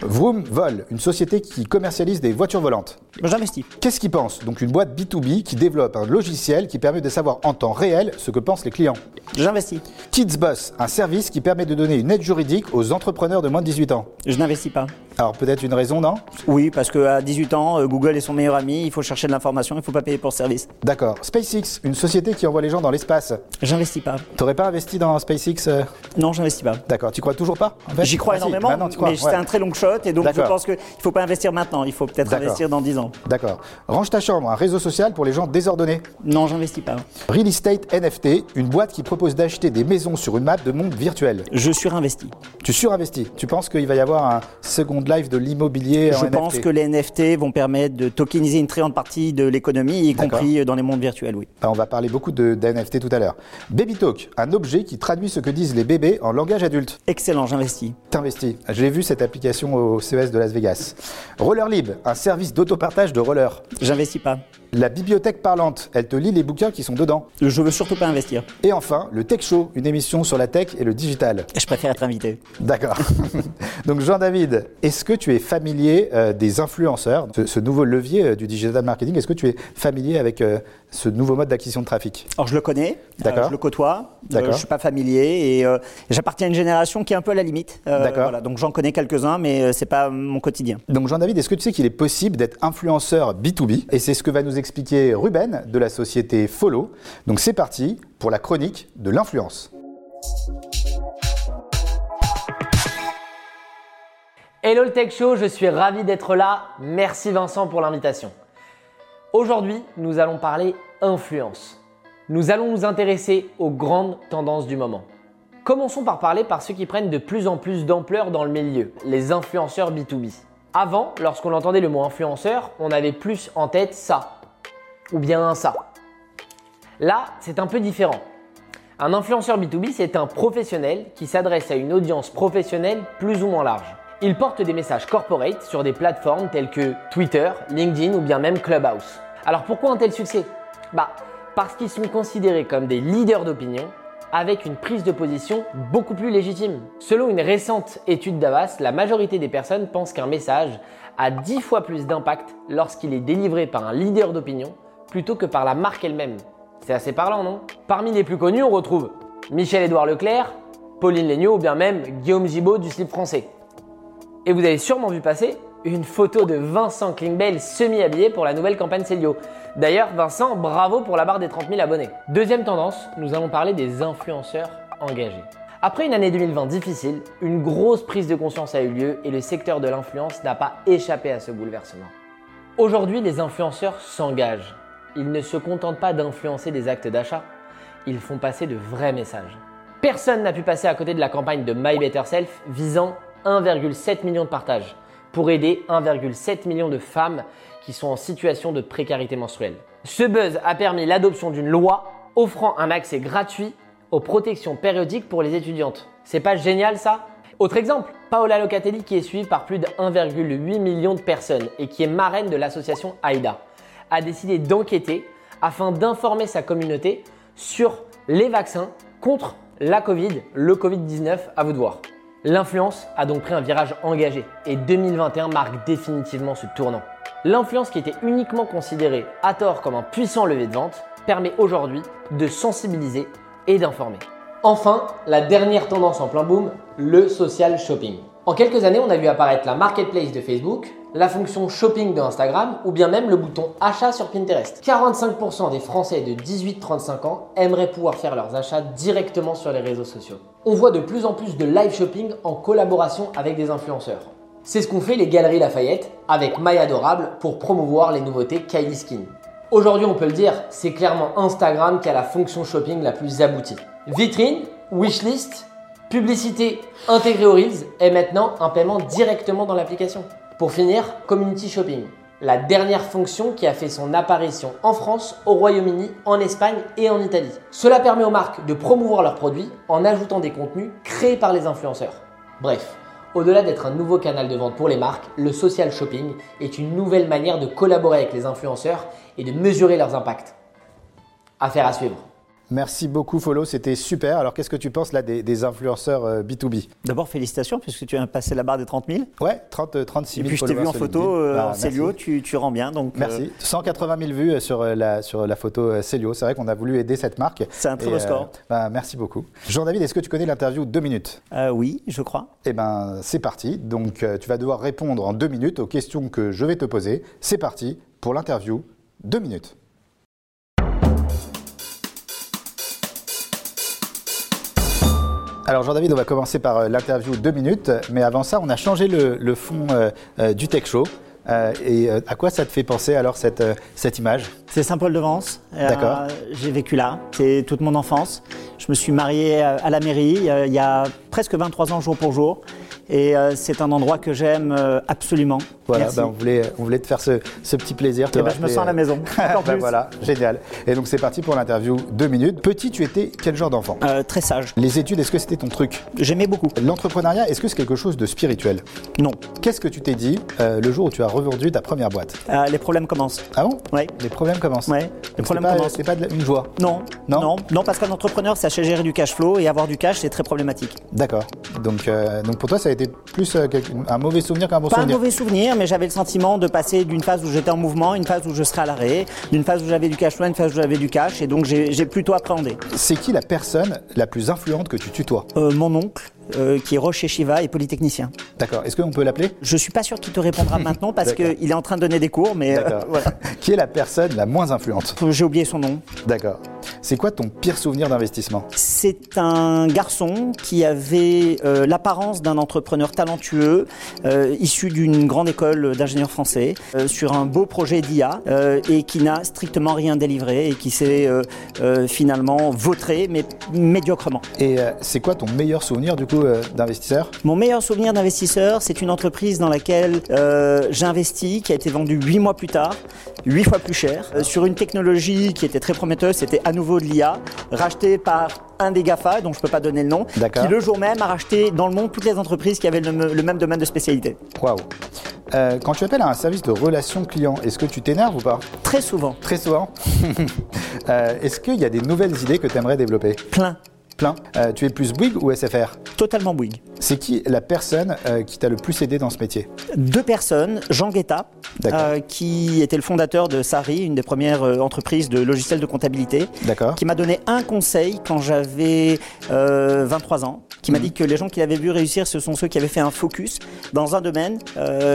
Vroom Vol, une société qui commercialise des voitures volantes. J'investis. Qu'est-ce qu'ils pensent Donc une boîte B2B qui développe un logiciel qui permet de savoir en temps réel ce que pensent les clients. J'investis. Kids Boss, un service qui permet de donner une aide juridique aux entrepreneurs de moins de 18 ans. Je n'investis pas. Alors peut-être une raison, non? Oui, parce qu'à 18 ans, euh, Google est son meilleur ami, il faut chercher de l'information, il ne faut pas payer pour ce service. D'accord. SpaceX, une société qui envoie les gens dans l'espace. J'investis pas. T'aurais pas investi dans SpaceX euh? Non, j'investis pas. D'accord. Tu crois toujours pas en fait? J'y crois Ah, si, énormément, tu crois, mais ouais. c'est un très long shot et donc je pense qu'il ne faut pas investir maintenant, il faut peut-être investir dans 10 ans. D'accord. Range ta chambre, un réseau social pour les gens désordonnés. Non, j'investis pas. Real Estate NFT, une boîte qui propose d'acheter des maisons sur une map de monde virtuel. Je surinvestis. Tu surinvestis. Tu penses qu'il va y avoir un second life de l'immobilier en Je NFT pense que les NFT vont permettre de tokeniser une très grande partie de l'économie, y compris dans les mondes virtuels, oui. Ah, On va parler beaucoup de d'NFT tout à l'heure. Baby Talk, un objet qui traduit ce que disent les bébés en langage adulte. Excellent, j'investis. T'investis. J'ai vu cette application au CES de Las Vegas. Rollerlib, un service d'autopartage de rollers. J'investis pas. La bibliothèque parlante, elle te lit les bouquins qui sont dedans. Je veux surtout pas investir. Et enfin, le Tech Show, une émission sur la tech et le digital. Je préfère être invité. D'accord. Donc Jean-David, est-ce que tu es familier euh, des influenceurs, ce, ce nouveau levier euh, du digital marketing? Est-ce que tu es familier avec euh, ce nouveau mode d'acquisition de trafic Alors je le connais, euh, D'accord. je le côtoie, euh, D'accord. je suis pas familier et euh, j'appartiens à une génération qui est un peu à la limite. Euh, D'accord. voilà, donc j'en connais quelques-uns, mais euh, c'est pas mon quotidien. Donc Jean-David, est-ce que tu sais qu'il est possible d'être influenceur B2B Et c'est ce que va nous expliquer Ruben de la société Follow. Donc c'est parti pour la chronique de l'influence. Hello le Tech Show, je suis ravi d'être là. Merci Vincent pour l'invitation. Aujourd'hui, nous allons parler influence. Nous allons nous intéresser aux grandes tendances du moment. Commençons par parler par ceux qui prennent de plus en plus d'ampleur dans le milieu, les influenceurs B2B. Avant, lorsqu'on entendait le mot influenceur, on avait plus en tête ça, ou bien ça. Là, c'est un peu différent. Un influenceur B2B, c'est un professionnel qui s'adresse à une audience professionnelle plus ou moins large. Il porte des messages corporate sur des plateformes telles que Twitter, LinkedIn ou bien même Clubhouse. Alors pourquoi un tel succès? Bah, parce qu'ils sont considérés comme des leaders d'opinion avec une prise de position beaucoup plus légitime. Selon une récente étude d'Avas, la majorité des personnes pensent qu'un message a 10 fois plus d'impact lorsqu'il est délivré par un leader d'opinion plutôt que par la marque elle-même. C'est assez parlant, non? Parmi les plus connus, on retrouve Michel-Édouard Leclerc, Pauline Léniaud ou bien même Guillaume Gibaud du slip français. Et vous avez sûrement vu passer une photo de Vincent Klingbeil semi-habillé pour la nouvelle campagne Célio. D'ailleurs, Vincent, bravo pour la barre des 30 000 abonnés. Deuxième tendance, nous allons parler des influenceurs engagés. Après une année 2020 difficile, une grosse prise de conscience a eu lieu et le secteur de l'influence n'a pas échappé à ce bouleversement. Aujourd'hui, les influenceurs s'engagent. Ils ne se contentent pas d'influencer des actes d'achat, ils font passer de vrais messages. Personne n'a pu passer à côté de la campagne de My Better Self visant 1,7 million de partages pour aider 1,7 million de femmes qui sont en situation de précarité menstruelle. Ce buzz a permis l'adoption d'une loi offrant un accès gratuit aux protections périodiques pour les étudiantes. C'est pas génial ça? Autre exemple, Paola Locatelli qui est suivie par plus de 1,8 million de personnes et qui est marraine de l'association AIDA a décidé d'enquêter afin d'informer sa communauté sur les vaccins contre la Covid, le Covid-19, à vous de voir. L'influence a donc pris un virage engagé et 2021 marque définitivement ce tournant. L'influence qui était uniquement considérée à tort comme un puissant levier de vente permet aujourd'hui de sensibiliser et d'informer. Enfin, la dernière tendance en plein boom, le social shopping. En quelques années, on a vu apparaître la marketplace de Facebook, la fonction shopping de Instagram ou bien même le bouton achat sur Pinterest. 45% des Français de 18-35 ans aimeraient pouvoir faire leurs achats directement sur les réseaux sociaux. On voit de plus en plus de live shopping en collaboration avec des influenceurs. C'est ce qu'ont fait les Galeries Lafayette avec My Adorable pour promouvoir les nouveautés Kylie Skin. Aujourd'hui, on peut le dire, c'est clairement Instagram qui a la fonction shopping la plus aboutie. Vitrine, wishlist, publicité intégrée aux Reels et maintenant un paiement directement dans l'application. Pour finir, Community Shopping, la dernière fonction qui a fait son apparition en France, au Royaume-Uni, en Espagne et en Italie. Cela permet aux marques de promouvoir leurs produits en ajoutant des contenus créés par les influenceurs. Bref, au-delà d'être un nouveau canal de vente pour les marques, le social shopping est une nouvelle manière de collaborer avec les influenceurs et de mesurer leurs impacts. Affaire à suivre. Merci beaucoup, Follow. C'était super. Alors, qu'est-ce que tu penses là des, des influenceurs euh, B2B D'abord, félicitations, puisque tu as passé la barre des 30 000. Ouais, 30, euh, 36 Et 000 puis, je t'ai vu en photo, euh, Bah, en merci. Célio, tu, tu rends bien. Donc, Merci. euh, 180 000 vues euh, sur euh, la, sur la photo euh, Célio. C'est vrai qu'on a voulu aider cette marque. C'est un très Et, beau score. bah, merci beaucoup. Jean-David, est-ce que tu connais l'interview 2 minutes? Euh, oui, je crois. Eh ben, c'est parti. Donc, euh, tu vas devoir répondre en 2 minutes aux questions que je vais te poser. C'est parti pour l'interview 2 minutes. Alors Jean-David, on va commencer par euh, l'interview 2 minutes, mais avant ça, on a changé le, le fond euh, euh, du Tech Show. Euh, et euh, à quoi ça te fait penser alors cette, euh, cette image? C'est Saint-Paul-de-Vence. D'accord. J'ai vécu là. C'est toute mon enfance. Je me suis marié à la mairie il y a presque 23 ans jour pour jour. Et euh, c'est un endroit que j'aime euh, absolument. Voilà, Merci. ben, on, voulait, on voulait te faire ce, ce petit plaisir. te Eh ben, je me sens à la euh, maison. Encore ben plus. voilà, génial. Et donc c'est parti pour l'interview 2 minutes. Petit, tu étais quel genre d'enfant? Euh, très sage. Les études, est-ce que c'était ton truc? J'aimais beaucoup. L'entrepreneuriat, est-ce que c'est quelque chose de spirituel? Non. Qu'est-ce que tu t'es dit euh, le jour où tu as revendu ta première boîte? Euh, les problèmes commencent. Ah bon? Ouais. Les problèmes commencent Ouais. Les problèmes c'est pas, commencent. c'est pas de une joie? Non. Non? Non, parce qu'un entrepreneur, sait gérer du cash flow et avoir du cash, c'est très problématique. D'accord. Donc, donc pour toi, ça a été plus euh, un mauvais souvenir qu'un bon Pas souvenir un mauvais souvenir, mais j'avais le sentiment de passer d'une phase où j'étais en mouvement, une phase où je serais à l'arrêt, d'une phase où j'avais du cash flow, une phase où j'avais du cash, et donc j'ai plutôt appréhendé. C'est qui la personne la plus influente que tu tutoies? Euh, mon oncle, euh, qui est Rocher Shiva et polytechnicien. D'accord. Est-ce qu'on peut l'appeler? Je suis pas sûr qu'il te répondra maintenant parce qu'il est en train de donner des cours, mais euh, D'accord. voilà. Qui est la personne la moins influente? J'ai oublié son nom. D'accord. C'est quoi ton pire souvenir d'investissement C'est un garçon qui avait euh, l'apparence d'un entrepreneur talentueux, euh, issu d'une grande école d'ingénieurs français, euh, sur un beau projet d'IA, et qui n'a strictement rien délivré et qui s'est finalement vautré, mais médiocrement. Et c'est quoi ton meilleur souvenir du coup d'investisseur? Mon meilleur souvenir d'investisseur, c'est une entreprise dans laquelle j'ai investi, qui a été vendue huit mois plus tard, huit fois plus cher, sur une technologie qui était très prometteuse, c'était à nouveau de l'IA, rachetée par un des GAFA, dont je ne peux pas donner le nom, qui le jour même a racheté dans le monde toutes les entreprises qui avaient le, me- le même domaine de spécialité. Waouh. Euh, quand tu appelles à un service de relation client, est-ce que tu t'énerves ou pas? Très souvent, Très souvent. Euh, est-ce qu'il y a des nouvelles idées que tu aimerais développer? Plein, Plein. Euh, tu es plus Bouygues ou SFR totalement Bouygues. C'est qui la personne euh, qui t'a le plus aidé dans ce métier? Deux personnes, Jean Guetta, euh, qui était le fondateur de Sari, une des premières entreprises de logiciels de comptabilité, D'accord. qui m'a donné un conseil quand j'avais euh, 23 ans, qui m'a Mhm. dit que les gens qu'il avait vu réussir, ce sont ceux qui avaient fait un focus dans un domaine,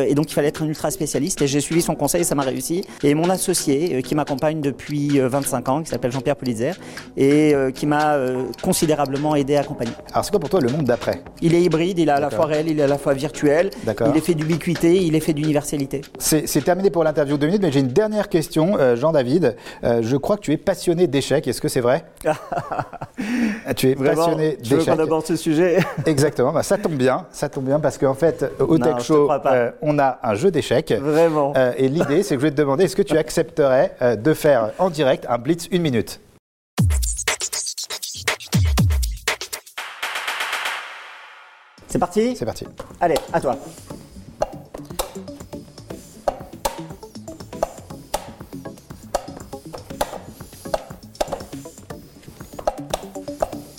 et donc il fallait être un ultra spécialiste. Et j'ai suivi son conseil, ça m'a réussi. Et mon associé, qui m'accompagne depuis euh, 25 ans, qui s'appelle Jean-Pierre Pulitzer, et qui m'a euh, considérablement aidé accompagner. Alors c'est quoi pour toi le monde d'après? Il est hybride, il est à la fois réel, il est à la fois virtuel, il est fait d'ubiquité, il est fait d'universalité. C'est terminé pour l'interview de 2 minutes, mais j'ai une dernière question, euh, Jean-David. Euh, je crois que tu es passionné d'échecs, est-ce que c'est vrai? Tu es passionné je veux d'échecs. qu'on aborde ce sujet. Exactement, bah, ça tombe bien, ça tombe bien parce qu'en fait, au Non, Tech Show, euh, on a un jeu d'échecs. Vraiment. Et l'idée, c'est que je vais te demander, est-ce que tu accepterais de faire en direct un blitz une minute? C'est parti C'est parti. Allez, à toi.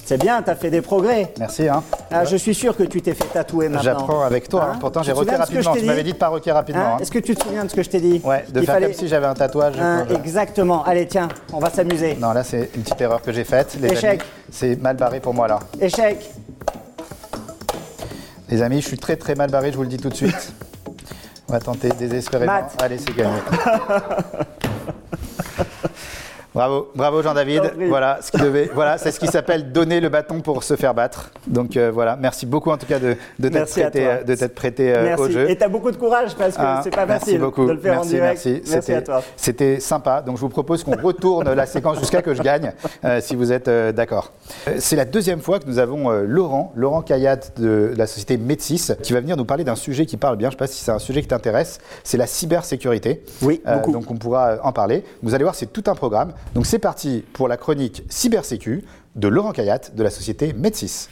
C'est bien, t'as fait des progrès. Merci. Hein. Ah, Je suis sûr que tu t'es fait tatouer maintenant. J'apprends avec toi. Hein hein. Pourtant, j'ai je rapidement. Tu m'avais dit de pas rocker rapidement. Est-ce que tu te souviens de ce que je t'ai dit Ouais, de faire fallait- comme si j'avais un tatouage. Exactement. Allez, tiens, on va s'amuser. Non, là, c'est une petite erreur que j'ai faite. Les Échec. c'est mal barré pour moi là. Échec. Les amis, je suis très très mal barré, je vous le dis tout de suite. On va tenter désespérément. Matt. Allez, c'est gagné. Bravo, bravo Jean-David. Voilà ce qui devait, voilà, c'est ce qui s'appelle donner le bâton pour se faire battre. Donc euh, voilà, merci beaucoup en tout cas de, t'être prêté, euh, de t'être prêté euh, Merci. au jeu. Et t'as beaucoup de courage parce que Ah, c'est pas facile beaucoup. de le faire merci, en direct. Merci, Merci C'était- à toi. C'était sympa. Donc je vous propose qu'on retourne la séquence jusqu'à que je gagne, euh, si vous êtes d'accord. C'est la deuxième fois que nous avons Laurent, Laurent Kayat de la société Medsys, qui va venir nous parler d'un sujet qui parle bien. Je ne sais pas si c'est un sujet qui t'intéresse. C'est la cybersécurité. Oui, beaucoup. donc on pourra en parler. Vous allez voir, c'est tout un programme. Donc c'est parti pour la chronique Cybersécu de Laurent Kayat de la société Medsys.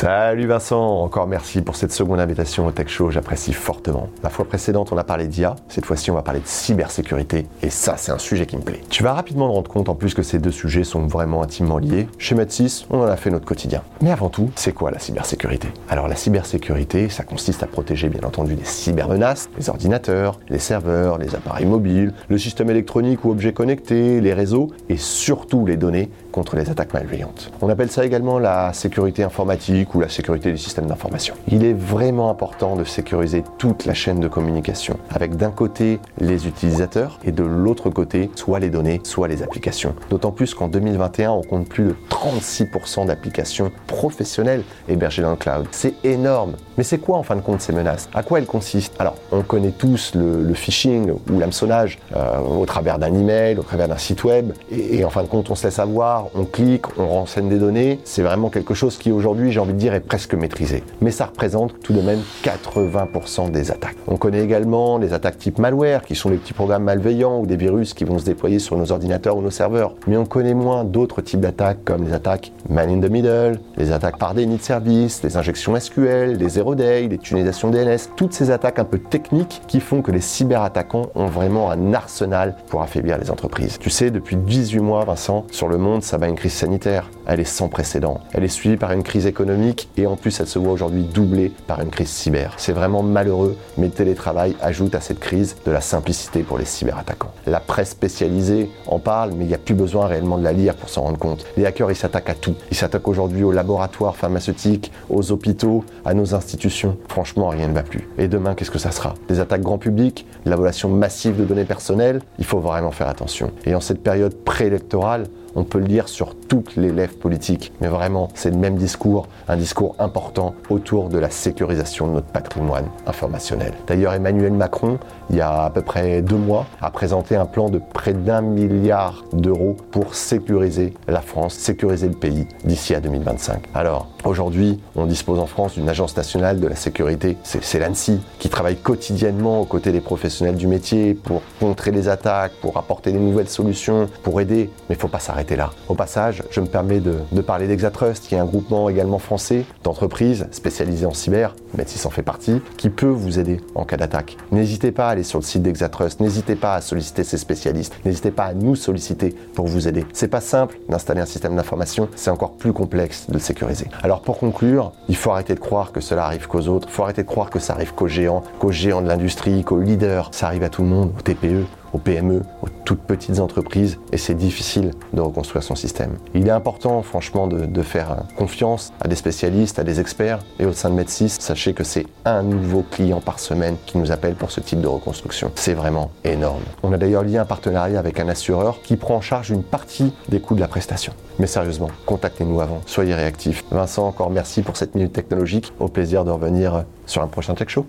Salut Vincent, encore merci pour cette seconde invitation au Tech Show, j'apprécie fortement. La fois précédente, on a parlé d'IA, cette fois-ci, on va parler de cybersécurité, et ça, c'est un sujet qui me plaît. Tu vas rapidement te rendre compte en plus que ces deux sujets sont vraiment intimement liés. Chez Med6, on en a fait notre quotidien. Mais avant tout, c'est quoi la cybersécurité? Alors la cybersécurité, ça consiste à protéger bien entendu des cybermenaces, les ordinateurs, les serveurs, les appareils mobiles, le système électronique ou objets connectés, les réseaux, et surtout les données contre les attaques malveillantes. On appelle ça également la sécurité informatique ou la sécurité du système d'information. Il est vraiment important de sécuriser toute la chaîne de communication, avec d'un côté les utilisateurs et de l'autre côté soit les données, soit les applications. D'autant plus qu'en 2021, on compte plus de 36% d'applications professionnelles hébergées dans le cloud. C'est énorme. Mais c'est quoi en fin de compte ces menaces? À quoi elles consistent? Alors, on connaît tous le, phishing ou l'hameçonnage euh, au travers d'un email, au travers d'un site web, et, et en fin de compte, on se laisse avoir, on clique, on renseigne des données. C'est vraiment quelque chose qui aujourd'hui, j'ai envie de dire, est presque maîtrisé. Mais ça représente tout de même 80% des attaques. On connaît également les attaques type malware, qui sont les petits programmes malveillants ou des virus qui vont se déployer sur nos ordinateurs ou nos serveurs. Mais on connaît moins d'autres types d'attaques comme les attaques man in the middle, les attaques par déni de service, les injections SQL, les zero day, les tunisisations DNS, toutes ces attaques un peu techniques qui font que les cyberattaquants ont vraiment un arsenal pour affaiblir les entreprises. Tu sais, depuis 18 mois, Vincent, sur le monde, ça va une crise sanitaire. Elle est sans précédent. Elle est suivie par une crise économique et en plus elle se voit aujourd'hui doublée par une crise cyber. C'est vraiment malheureux, mais le télétravail ajoute à cette crise de la simplicité pour les cyberattaquants. La presse spécialisée en parle, mais il n'y a plus besoin réellement de la lire pour s'en rendre compte. Les hackers, ils s'attaquent à tout. Ils s'attaquent aujourd'hui aux laboratoires pharmaceutiques, aux hôpitaux, à nos institutions. Franchement, rien ne va plus. Et demain, qu'est-ce que ça sera? Des attaques grand public, la volation massive de données personnelles? Il faut vraiment faire attention. Et en cette période préélectorale, on peut le lire sur toutes les lèvres politiques, mais vraiment, c'est le même discours, un discours important autour de la sécurisation de notre patrimoine informationnel. D'ailleurs, Emmanuel Macron, il y a à peu près deux mois, a présenté un plan de près d'un milliard d'euros pour sécuriser la France, sécuriser le pays d'ici à 2025. Alors, aujourd'hui, on dispose en France d'une agence nationale de la sécurité, c'est l'ANSI, qui travaille quotidiennement aux côtés des professionnels du métier pour contrer les attaques, pour apporter des nouvelles solutions, pour aider, mais il ne faut pas s'arrêter là. Au passage, je me permets de, parler d'Exatrust, qui est un groupement également français d'entreprises spécialisées en cyber, Métis en fait partie, qui peut vous aider en cas d'attaque. N'hésitez pas à aller sur le site d'Exatrust, n'hésitez pas à solliciter ces spécialistes, n'hésitez pas à nous solliciter pour vous aider. C'est pas simple d'installer un système d'information, c'est encore plus complexe de le sécuriser. Alors pour conclure, il faut arrêter de croire que cela arrive qu'aux autres, il faut arrêter de croire que ça arrive qu'aux géants, qu'aux géants de l'industrie, qu'aux leaders. Ça arrive à tout le monde, aux TPE, aux PME, aux toutes petites entreprises, et c'est difficile de reconstruire son système. Il est important, franchement, de, faire confiance à des spécialistes, à des experts, et au sein de Med6, sachez que c'est un nouveau client par semaine qui nous appelle pour ce type de reconstruction. C'est vraiment énorme. On a d'ailleurs lié un partenariat avec un assureur qui prend en charge une partie des coûts de la prestation. Mais sérieusement, contactez-nous avant, soyez réactifs. Vincent, encore merci pour cette minute technologique. Au plaisir de revenir sur un prochain Tech Show.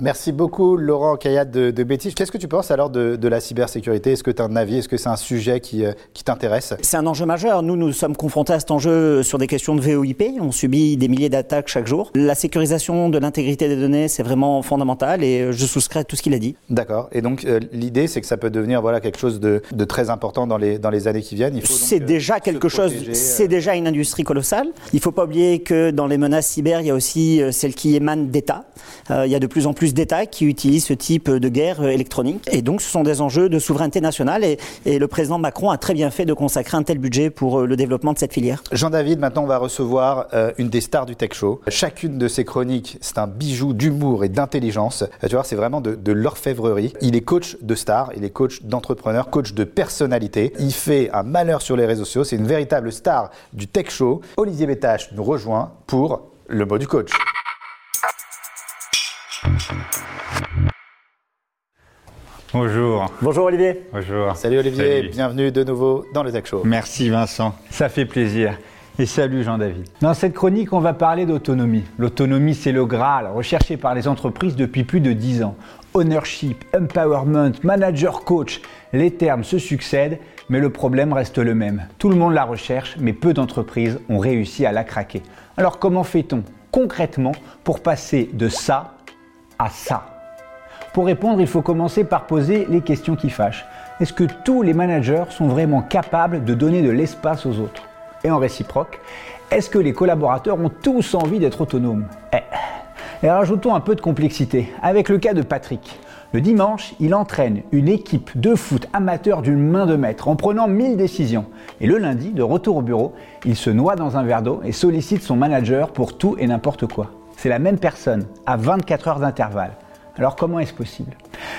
Merci beaucoup, Laurent Kayat de, de Qu'est-ce que tu penses alors de, la cybersécurité? Est-ce que tu as un avis? Est-ce que c'est un sujet qui, euh, qui t'intéresse? C'est un enjeu majeur. Nous, nous sommes confrontés à cet enjeu sur des questions de VOIP. On subit des milliers d'attaques chaque jour. La sécurisation de l'intégrité des données, c'est vraiment fondamental et je souscris à tout ce qu'il a dit. D'accord. Et donc, euh, l'idée, c'est que ça peut devenir voilà, quelque chose de, de, très important dans les, dans les années qui viennent. C'est euh, déjà quelque chose, c'est déjà une industrie colossale. Il ne faut pas oublier que dans les menaces cyber, il y a aussi celles qui émanent d'États. il y a de plus en plus d'États qui utilisent ce type de guerre électronique. Et donc, ce sont des enjeux de souveraineté nationale. Et, le président Macron a très bien fait de consacrer un tel budget pour euh, le développement de cette filière. Jean-David, maintenant, on va recevoir euh, une des stars du Tech Show. Chacune de ses chroniques, c'est un bijou d'humour et d'intelligence. Tu vois, c'est vraiment de, de l'orfèvrerie. Il est coach de stars, il est coach d'entrepreneurs, coach de personnalité. Il fait un malheur sur les réseaux sociaux. C'est une véritable star du Tech Show. Olivier Bétache nous rejoint pour le mot du coach. Bonjour. Bonjour Olivier. Bonjour. Salut Olivier, bienvenue de nouveau dans le Tech Show. Merci Vincent, ça fait plaisir. Et salut Jean-David. Dans cette chronique, on va parler d'autonomie. L'autonomie, c'est le Graal, recherché par les entreprises depuis plus de 10 ans. Ownership, empowerment, manager coach, les termes se succèdent, mais le problème reste le même. Tout le monde la recherche, mais peu d'entreprises ont réussi à la craquer. Alors comment fait-on concrètement pour passer de ça à ça Pour répondre, il faut commencer par poser les questions qui fâchent. Est-ce que tous les managers sont vraiment capables de donner de l'espace aux autres? Et en réciproque, Est-ce que les collaborateurs ont tous envie d'être autonomes? Eh. Et rajoutons un peu de complexité avec le cas de Patrick. Le dimanche, il entraîne une équipe de foot amateur d'une main de maître en prenant 1000 décisions. Et le lundi, de retour au bureau, il se noie dans un verre d'eau et sollicite son manager pour tout et n'importe quoi. C'est la même personne, à 24 heures d'intervalle. Alors comment est-ce possible?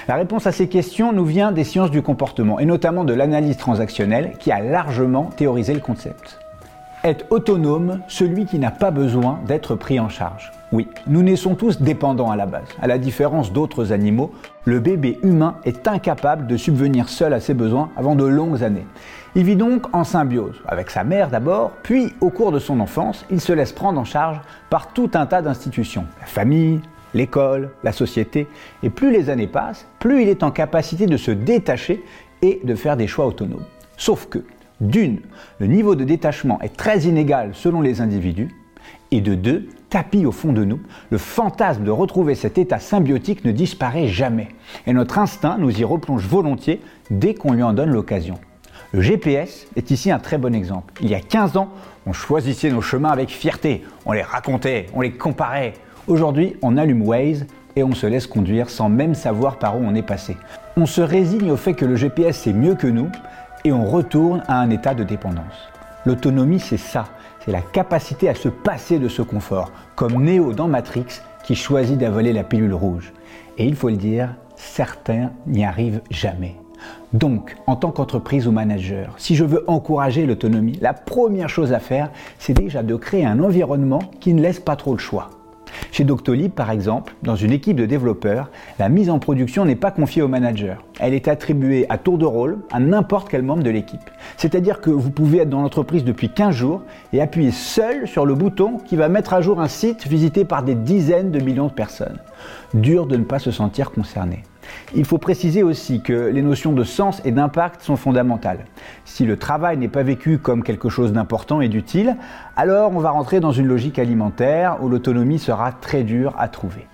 La réponse à ces questions nous vient des sciences du comportement et notamment de l'analyse transactionnelle qui a largement théorisé le concept. Être autonome, celui qui n'a pas besoin d'être pris en charge. Oui, nous naissons tous dépendants à la base. À la différence d'autres animaux, le bébé humain est incapable de subvenir seul à ses besoins avant de longues années. Il vit donc en symbiose, avec sa mère d'abord, puis au cours de son enfance, il se laisse prendre en charge par tout un tas d'institutions. La famille, l'école, la société. Et plus les années passent, plus il est en capacité de se détacher et de faire des choix autonomes. Sauf que, d'une, le niveau de détachement est très inégal selon les individus, et de deux, tapis au fond de nous, le fantasme de retrouver cet état symbiotique ne disparaît jamais, et notre instinct nous y replonge volontiers dès qu'on lui en donne l'occasion. Le GPS est ici un très bon exemple. Il y a 15 ans, on choisissait nos chemins avec fierté, on les racontait, on les comparait. Aujourd'hui, on allume Waze et on se laisse conduire sans même savoir par où on est passé. On se résigne au fait que le GPS c'est mieux que nous et on retourne à un état de dépendance. L'autonomie, c'est ça, c'est la capacité à se passer de ce confort, comme Neo dans Matrix qui choisit d'avaler la pilule rouge. Et il faut le dire, certains n'y arrivent jamais. Donc, en tant qu'entreprise ou manager, si je veux encourager l'autonomie, la première chose à faire, c'est déjà de créer un environnement qui ne laisse pas trop le choix. Chez Doctolib, par exemple, dans une équipe de développeurs, la mise en production n'est pas confiée au manager. Elle est attribuée à tour de rôle à n'importe quel membre de l'équipe. C'est-à-dire que vous pouvez être dans l'entreprise depuis 15 jours et appuyer seul sur le bouton qui va mettre à jour un site visité par des dizaines de millions de personnes. Dur de ne pas se sentir concerné. Il faut préciser aussi que les notions de sens et d'impact sont fondamentales. Si le travail n'est pas vécu comme quelque chose d'important et d'utile, alors on va rentrer dans une logique alimentaire où l'autonomie sera très dure à trouver.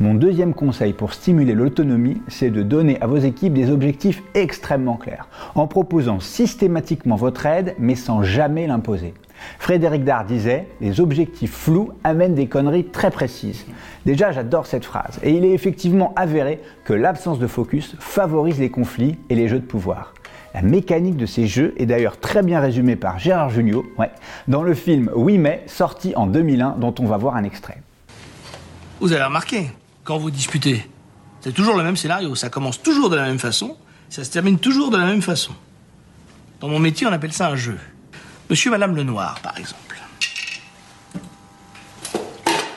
Mon deuxième conseil pour stimuler l'autonomie, c'est de donner à vos équipes des objectifs extrêmement clairs, en proposant systématiquement votre aide, mais sans jamais l'imposer. Frédéric Dard disait Les objectifs flous amènent des conneries très précises. Déjà, j'adore cette phrase. Et il est effectivement avéré que l'absence de focus favorise les conflits et les jeux de pouvoir. La mécanique de ces jeux est d'ailleurs très bien résumée par Gérard Jugnot dans le film Oui mais, sorti en 2001, dont on va voir un extrait. Vous avez remarqué, quand vous disputez, c'est toujours le même scénario. Ça commence toujours de la même façon, ça se termine toujours de la même façon. Dans mon métier, on appelle ça un jeu. Monsieur et Madame Lenoir, par exemple.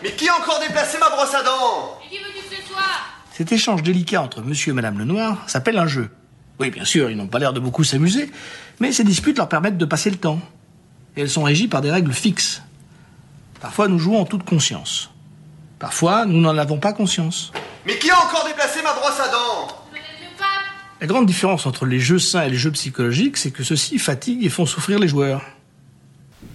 Mais qui a encore déplacé ma brosse à dents? Et qui veut ce soir? Cet échange délicat entre Monsieur et Madame Lenoir s'appelle un jeu. Oui, bien sûr, ils n'ont pas l'air de beaucoup s'amuser, mais ces disputes leur permettent de passer le temps. Et elles sont régies par des règles fixes. Parfois, nous jouons en toute conscience. Parfois, nous n'en avons pas conscience. Mais qui a encore déplacé ma brosse à dents? La grande différence entre les jeux sains et les jeux psychologiques, c'est que ceux-ci fatiguent et font souffrir les joueurs.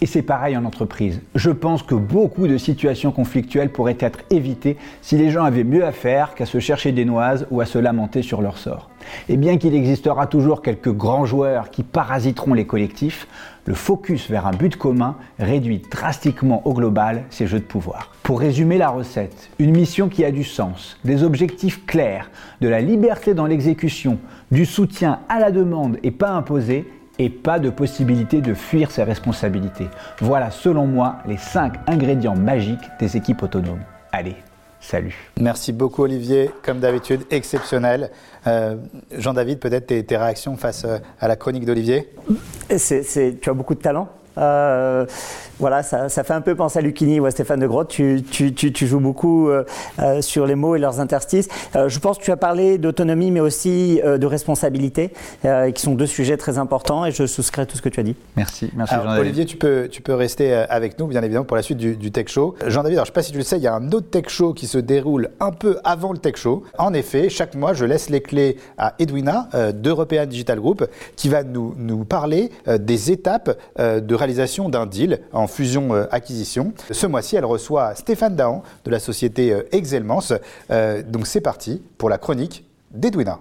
Et c'est pareil en entreprise. Je pense que beaucoup de situations conflictuelles pourraient être évitées si les gens avaient mieux à faire qu'à se chercher des noises ou à se lamenter sur leur sort. Et bien qu'il existera toujours quelques grands joueurs qui parasiteront les collectifs, le focus vers un but commun réduit drastiquement au global ces jeux de pouvoir. Pour résumer la recette, une mission qui a du sens, des objectifs clairs, de la liberté dans l'exécution, du soutien à la demande et pas imposé, et pas de possibilité de fuir ses responsabilités. Voilà selon moi les 5 ingrédients magiques des équipes autonomes. Allez, salut. Merci beaucoup Olivier, comme d'habitude exceptionnel. Euh, Jean-David, peut-être tes, réactions face euh, à la chronique d'Olivier? Tu as beaucoup de talent. Euh, voilà, ça, fait un peu penser à Lucchini ou à Stéphane de Grotte. Tu, joues beaucoup euh, euh, sur les mots et leurs interstices. je pense que tu as parlé d'autonomie, mais aussi de responsabilité, qui sont deux sujets très importants, et je souscris à tout ce que tu as dit. Merci, merci Olivier, tu peux, tu peux rester avec nous, bien évidemment, pour la suite du, Tech Show. Jean-David, je ne sais pas si tu le sais, il y a un autre Tech Show qui se déroule un peu avant le Tech Show. En effet, chaque mois, je laisse les clés à Edwina d'European Digital Group, qui va nous, nous parler des étapes de réalisation d'un deal en fusion-acquisition. Ce mois-ci, elle reçoit Stéphane Dahan de la société euh, Exelmans. Euh, donc c'est parti pour la chronique d'Edwina.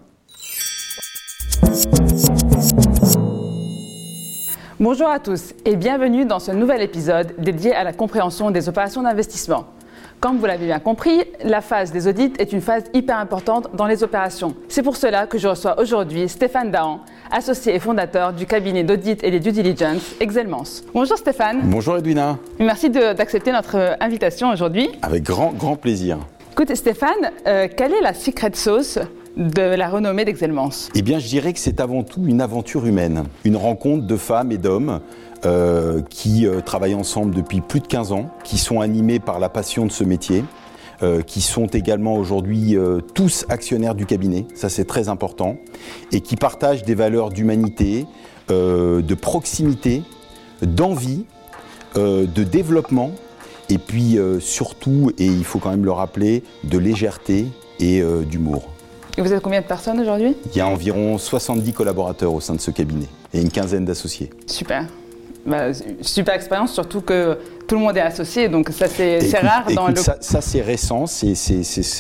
Bonjour à tous et bienvenue dans ce nouvel épisode dédié à la compréhension des opérations d'investissement. Comme vous l'avez bien compris, la phase des audits est une phase hyper importante dans les opérations. C'est pour cela que je reçois aujourd'hui Stéphane Dahan, associé et fondateur du cabinet d'audit et des due diligence Excelmans. Bonjour Stéphane. Bonjour Edwina. Merci d'accepter notre invitation aujourd'hui. Avec grand, grand plaisir. Écoute Stéphane, euh, quelle est la secret sauce de la renommée d'Excelmans Eh bien, je dirais que c'est avant tout une aventure humaine, une rencontre de femmes et d'hommes euh, qui euh, travaillent ensemble depuis plus de 15 ans, qui sont animés par la passion de ce métier, euh, qui sont également aujourd'hui euh, tous actionnaires du cabinet, ça c'est très important, et qui partagent des valeurs d'humanité, euh, de proximité, d'envie, de développement, et puis surtout, et il faut quand même le rappeler, de légèreté et d'humour. Et vous êtes combien de personnes aujourd'hui? Il y a environ 70 collaborateurs au sein de ce cabinet et une quinzaine d'associés. Super. Bah, super expérience, surtout que tout le monde est associé, donc ça c'est Écoute- rare dans le. Ça, ça, c'est récent, c'est-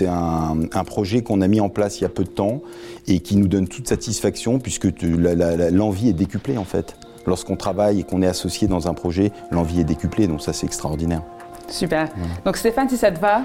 un, un projet qu'on a mis en place il y a peu de temps et qui nous donne toute satisfaction puisque l'envie est décuplée en fait. Lorsqu'on travaille et qu'on est associé dans un projet, l'envie est décuplée, donc ça c'est extraordinaire. Super. Donc Stéphane, si ça te va,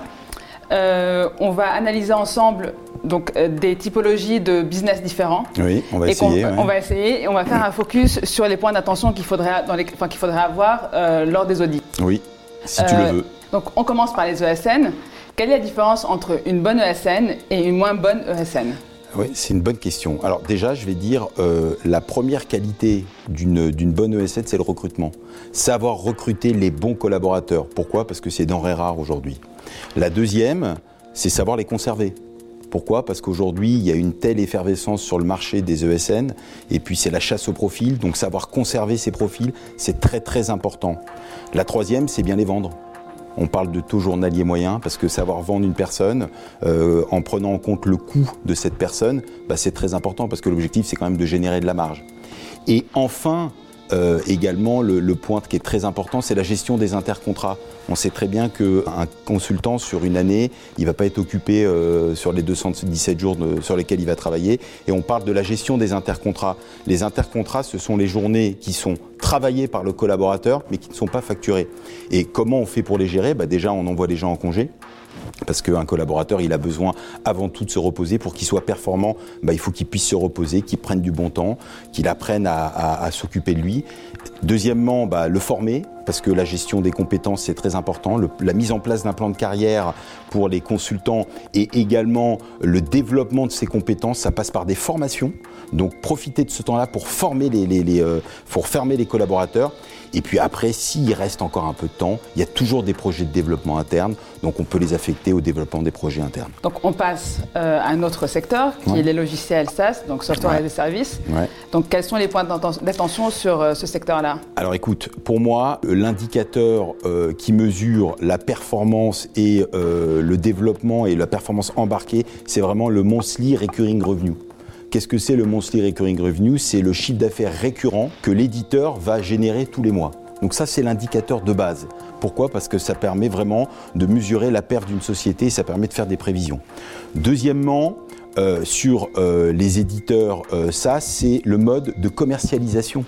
euh, on va analyser ensemble donc, euh, des typologies de business différents. Oui, on va et essayer. ouais. On va essayer et on va faire un focus sur les points d'attention qu'il faudrait, enfin, faudrait avoir euh, lors des audits. Oui, si tu le veux. Donc on commence par les ESN. Quelle est la différence entre une bonne ESN et une moins bonne ESN Oui, c'est une bonne question. Alors déjà, je vais dire, euh, la première qualité d'une d'une bonne ESN, c'est le recrutement. Savoir recruter les bons collaborateurs. Pourquoi? Parce que c'est denrée rare aujourd'hui. La deuxième, c'est savoir les conserver. Pourquoi? Parce qu'aujourd'hui, il y a une telle effervescence sur le marché des ESN, et puis c'est la chasse au profil, donc savoir conserver ces profils, c'est très très important. La troisième, c'est bien les vendre. On parle de taux journalier moyen parce que savoir vendre une personne euh, en prenant en compte le coût de cette personne, bah, c'est très important parce que l'objectif c'est quand même de générer de la marge. Et enfin, euh, également, le, point qui est très important, c'est la gestion des intercontrats. On sait très bien qu'un consultant sur une année, il va pas être occupé euh, sur les 217 jours sur lesquels il va travailler. Et on parle de la gestion des intercontrats. Les intercontrats, ce sont les journées qui sont travaillées par le collaborateur, mais qui ne sont pas facturées. Et comment on fait pour les gérer? Bah Déjà, on envoie les gens en congé. Parce qu'un collaborateur, il a besoin avant tout de se reposer. Pour qu'il soit performant, bah, il faut qu'il puisse se reposer, qu'il prenne du bon temps, qu'il apprenne à, s'occuper de lui. Deuxièmement, bah, le former, parce que la gestion des compétences, c'est très important. Le- la mise en place d'un plan de carrière pour les consultants et également le développement de ces compétences, ça passe par des formations. Donc profitez de ce temps-là pour former les, les- les, euh, pour former les collaborateurs. Et puis après, s'il reste encore un peu de temps, il y a toujours des projets de développement interne, donc on peut les affecter au développement des projets internes. Donc on passe euh, à un autre secteur qui Ouais. est les logiciels SaaS, donc Software Ouais. as a Service. Ouais. Donc quels sont les points d'atten- d'attention sur euh, ce secteur-là? Alors écoute, pour moi, l'indicateur euh, qui mesure la performance et euh, le développement et la performance embarquée, c'est vraiment le monthly recurring revenue. Qu'est-ce que c'est le monthly recurring revenue? C'est le chiffre d'affaires récurrent que l'éditeur va générer tous les mois. Donc ça, c'est l'indicateur de base. Pourquoi? Parce que ça permet vraiment de mesurer la perte d'une société et ça permet de faire des prévisions. Deuxièmement, euh, sur les éditeurs, ça, c'est le mode de commercialisation.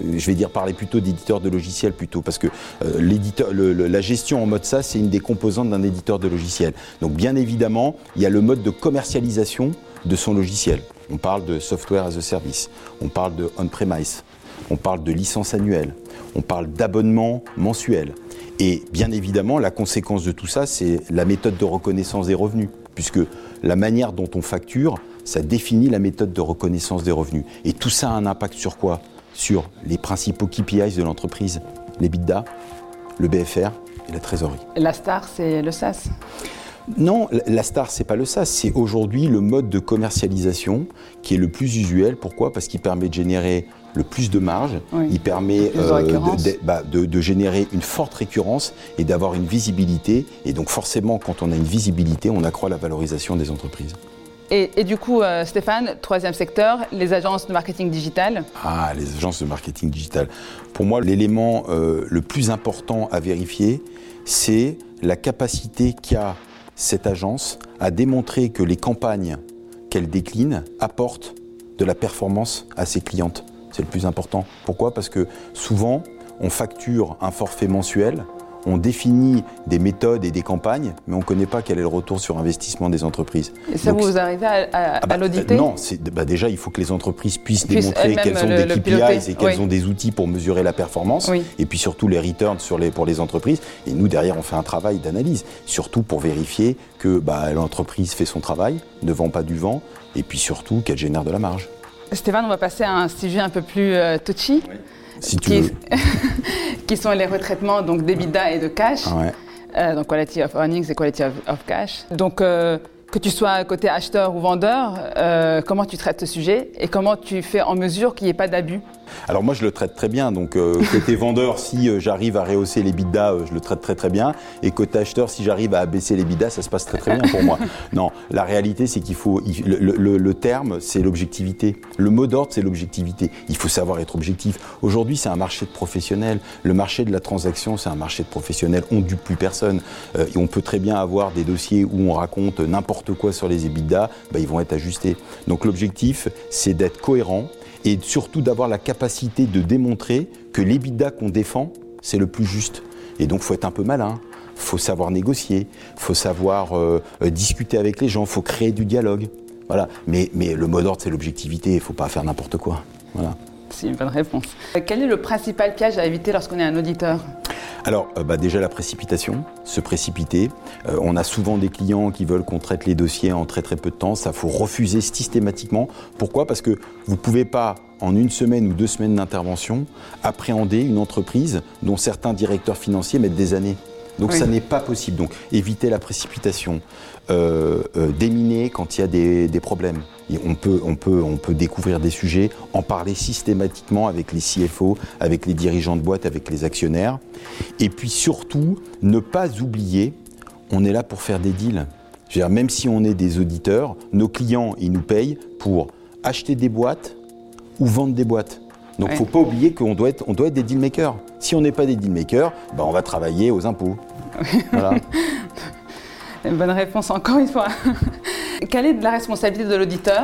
Je vais dire parler plutôt d'éditeur de logiciels plutôt parce que euh, la gestion en mode SaaS c'est une des composantes d'un éditeur de logiciels. Donc bien évidemment il y a le mode de commercialisation de son logiciel. On parle de software as a service, on parle de on-premise, on parle de licence annuelle, on parle d'abonnement mensuel. Et bien évidemment, la conséquence de tout ça, c'est la méthode de reconnaissance des revenus, puisque la manière dont on facture, ça définit la méthode de reconnaissance des revenus. Et tout ça a un impact sur quoi? Sur les principaux KPIs de l'entreprise, les BITDA, le BFR et la trésorerie. La star, c'est le SaaS? Non, la- star, c'est pas le SaaS, c'est aujourd'hui le mode de commercialisation qui est le plus usuel. Pourquoi? Parce qu'il permet de générer le plus de marge, Oui. il permet de de, bah, de- de générer une forte récurrence et d'avoir une visibilité. Et donc forcément, quand on a une visibilité, on accroît la valorisation des entreprises. Et, du coup, euh, Stéphane, troisième secteur, les agences de marketing digital. Ah, les agences de marketing digital. Pour moi, l'élément euh, le plus important à vérifier, c'est la capacité qu'a cette agence à démontrer que les campagnes qu'elle décline apportent de la performance à ses clientes. c'est le plus important. Pourquoi? Parce que souvent, on facture un forfait mensuel on définit des méthodes et des campagnes, mais on ne connaît pas quel est le retour sur investissement des entreprises. Et ça, Donc, vous arrivez à, à- ah bah, à l'auditer euh, Non, bah déjà, il faut que les entreprises puissent Puissent démontrer qu'elles ont le- des le KPIs piloter, et qu'elles oui. ont des outils pour mesurer la performance. Oui. Et puis surtout les returns sur les, pour les entreprises. Et nous, derrière, on fait un travail d'analyse, surtout pour vérifier que bah, l'entreprise fait son travail, ne vend pas du vent, et puis surtout qu'elle génère de la marge. Stéphane, on va passer à un sujet un peu plus euh, touchy, Si tu qui, veux. qui sont les retraitements donc d'EBITDA et de cash, Ouais. euh, donc quality of earnings et quality of, of cash. Donc euh, que tu sois côté acheteur ou vendeur, euh, comment tu traites ce sujet et comment tu fais en mesure qu'il n'y ait pas d'abus Alors moi je le traite très bien, donc euh, côté vendeur si euh, j'arrive à rehausser les bidas, euh, je le traite très très bien, et côté acheteur si j'arrive à abaisser les bidas, ça se passe très très bien pour moi. Non, la réalité c'est qu'il faut, il- le, le- le terme c'est l'objectivité, le mot d'ordre c'est l'objectivité, il faut savoir être objectif. Aujourd'hui c'est un marché de professionnels, le marché de la transaction c'est un marché de professionnels, on ne dupe plus personne, et on peut très bien avoir des dossiers où on raconte n'importe quoi sur les EBITDA, bah, ils vont être ajustés. Donc l'objectif c'est d'être cohérent, et surtout d'avoir la capacité de démontrer que l'EBITDA qu'on défend, c'est le plus juste. Et donc, faut être un peu malin, faut savoir négocier, faut savoir euh, euh, discuter avec les gens, faut créer du dialogue. Voilà. Mais, le mot d'ordre, c'est l'objectivité, il faut pas faire n'importe quoi. Voilà. C'est une bonne réponse. Euh, Quel est le principal piège à éviter lorsqu'on est un auditeur? Alors, euh, bah, déjà la précipitation, se précipiter. Euh, on a souvent des clients qui veulent qu'on traite les dossiers en très très peu de temps. Ça faut refuser systématiquement. Pourquoi? Parce que vous pouvez pas en une semaine ou deux semaines d'intervention appréhender une entreprise dont certains directeurs financiers mettent des années. Donc Oui. ça n'est pas possible. Donc éviter la précipitation, euh, déminer quand il y a des, des problèmes. Et on, peut, on, peut, on peut découvrir des sujets, en parler systématiquement avec les CFO, avec les dirigeants de boîte, avec les actionnaires. Et puis surtout, ne pas oublier, on est là pour faire des deals. Je veux dire, même si on est des auditeurs, nos clients, ils nous payent pour acheter des boîtes ou vendre des boîtes. Donc il Ouais. ne faut pas oublier qu'on doit être, on doit être des deal makers. Si on n'est pas des deal makers, ben, on va travailler aux impôts. Voilà. Une bonne réponse encore une fois. Quelle est la responsabilité de l'auditeur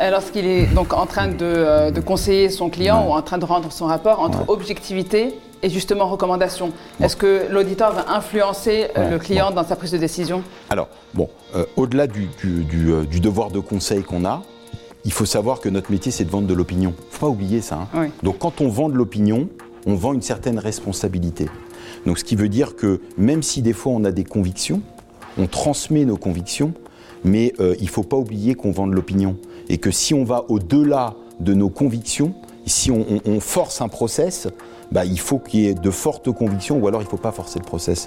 euh, lorsqu'il est donc en train de, euh, de conseiller son client ou en train de rendre son rapport entre objectivité et justement recommandation? Est-ce que l'auditeur va influencer euh, Ouais. le client dans sa prise de décision? Alors, bon, euh, au-delà du, du- du, du devoir de conseil qu'on a, il faut savoir que notre métier, c'est de vendre de l'opinion. Il ne faut pas oublier ça. hein. Oui. Donc, quand on vend de l'opinion, on vend une certaine responsabilité. Donc, ce qui veut dire que même si des fois on a des convictions, on transmet nos convictions, mais euh, il ne faut pas oublier qu'on vend de l'opinion. Et que si on va au-delà de nos convictions, si on, on- on force un process, bah, il faut qu'il y ait de fortes convictions ou alors il ne faut pas forcer le process.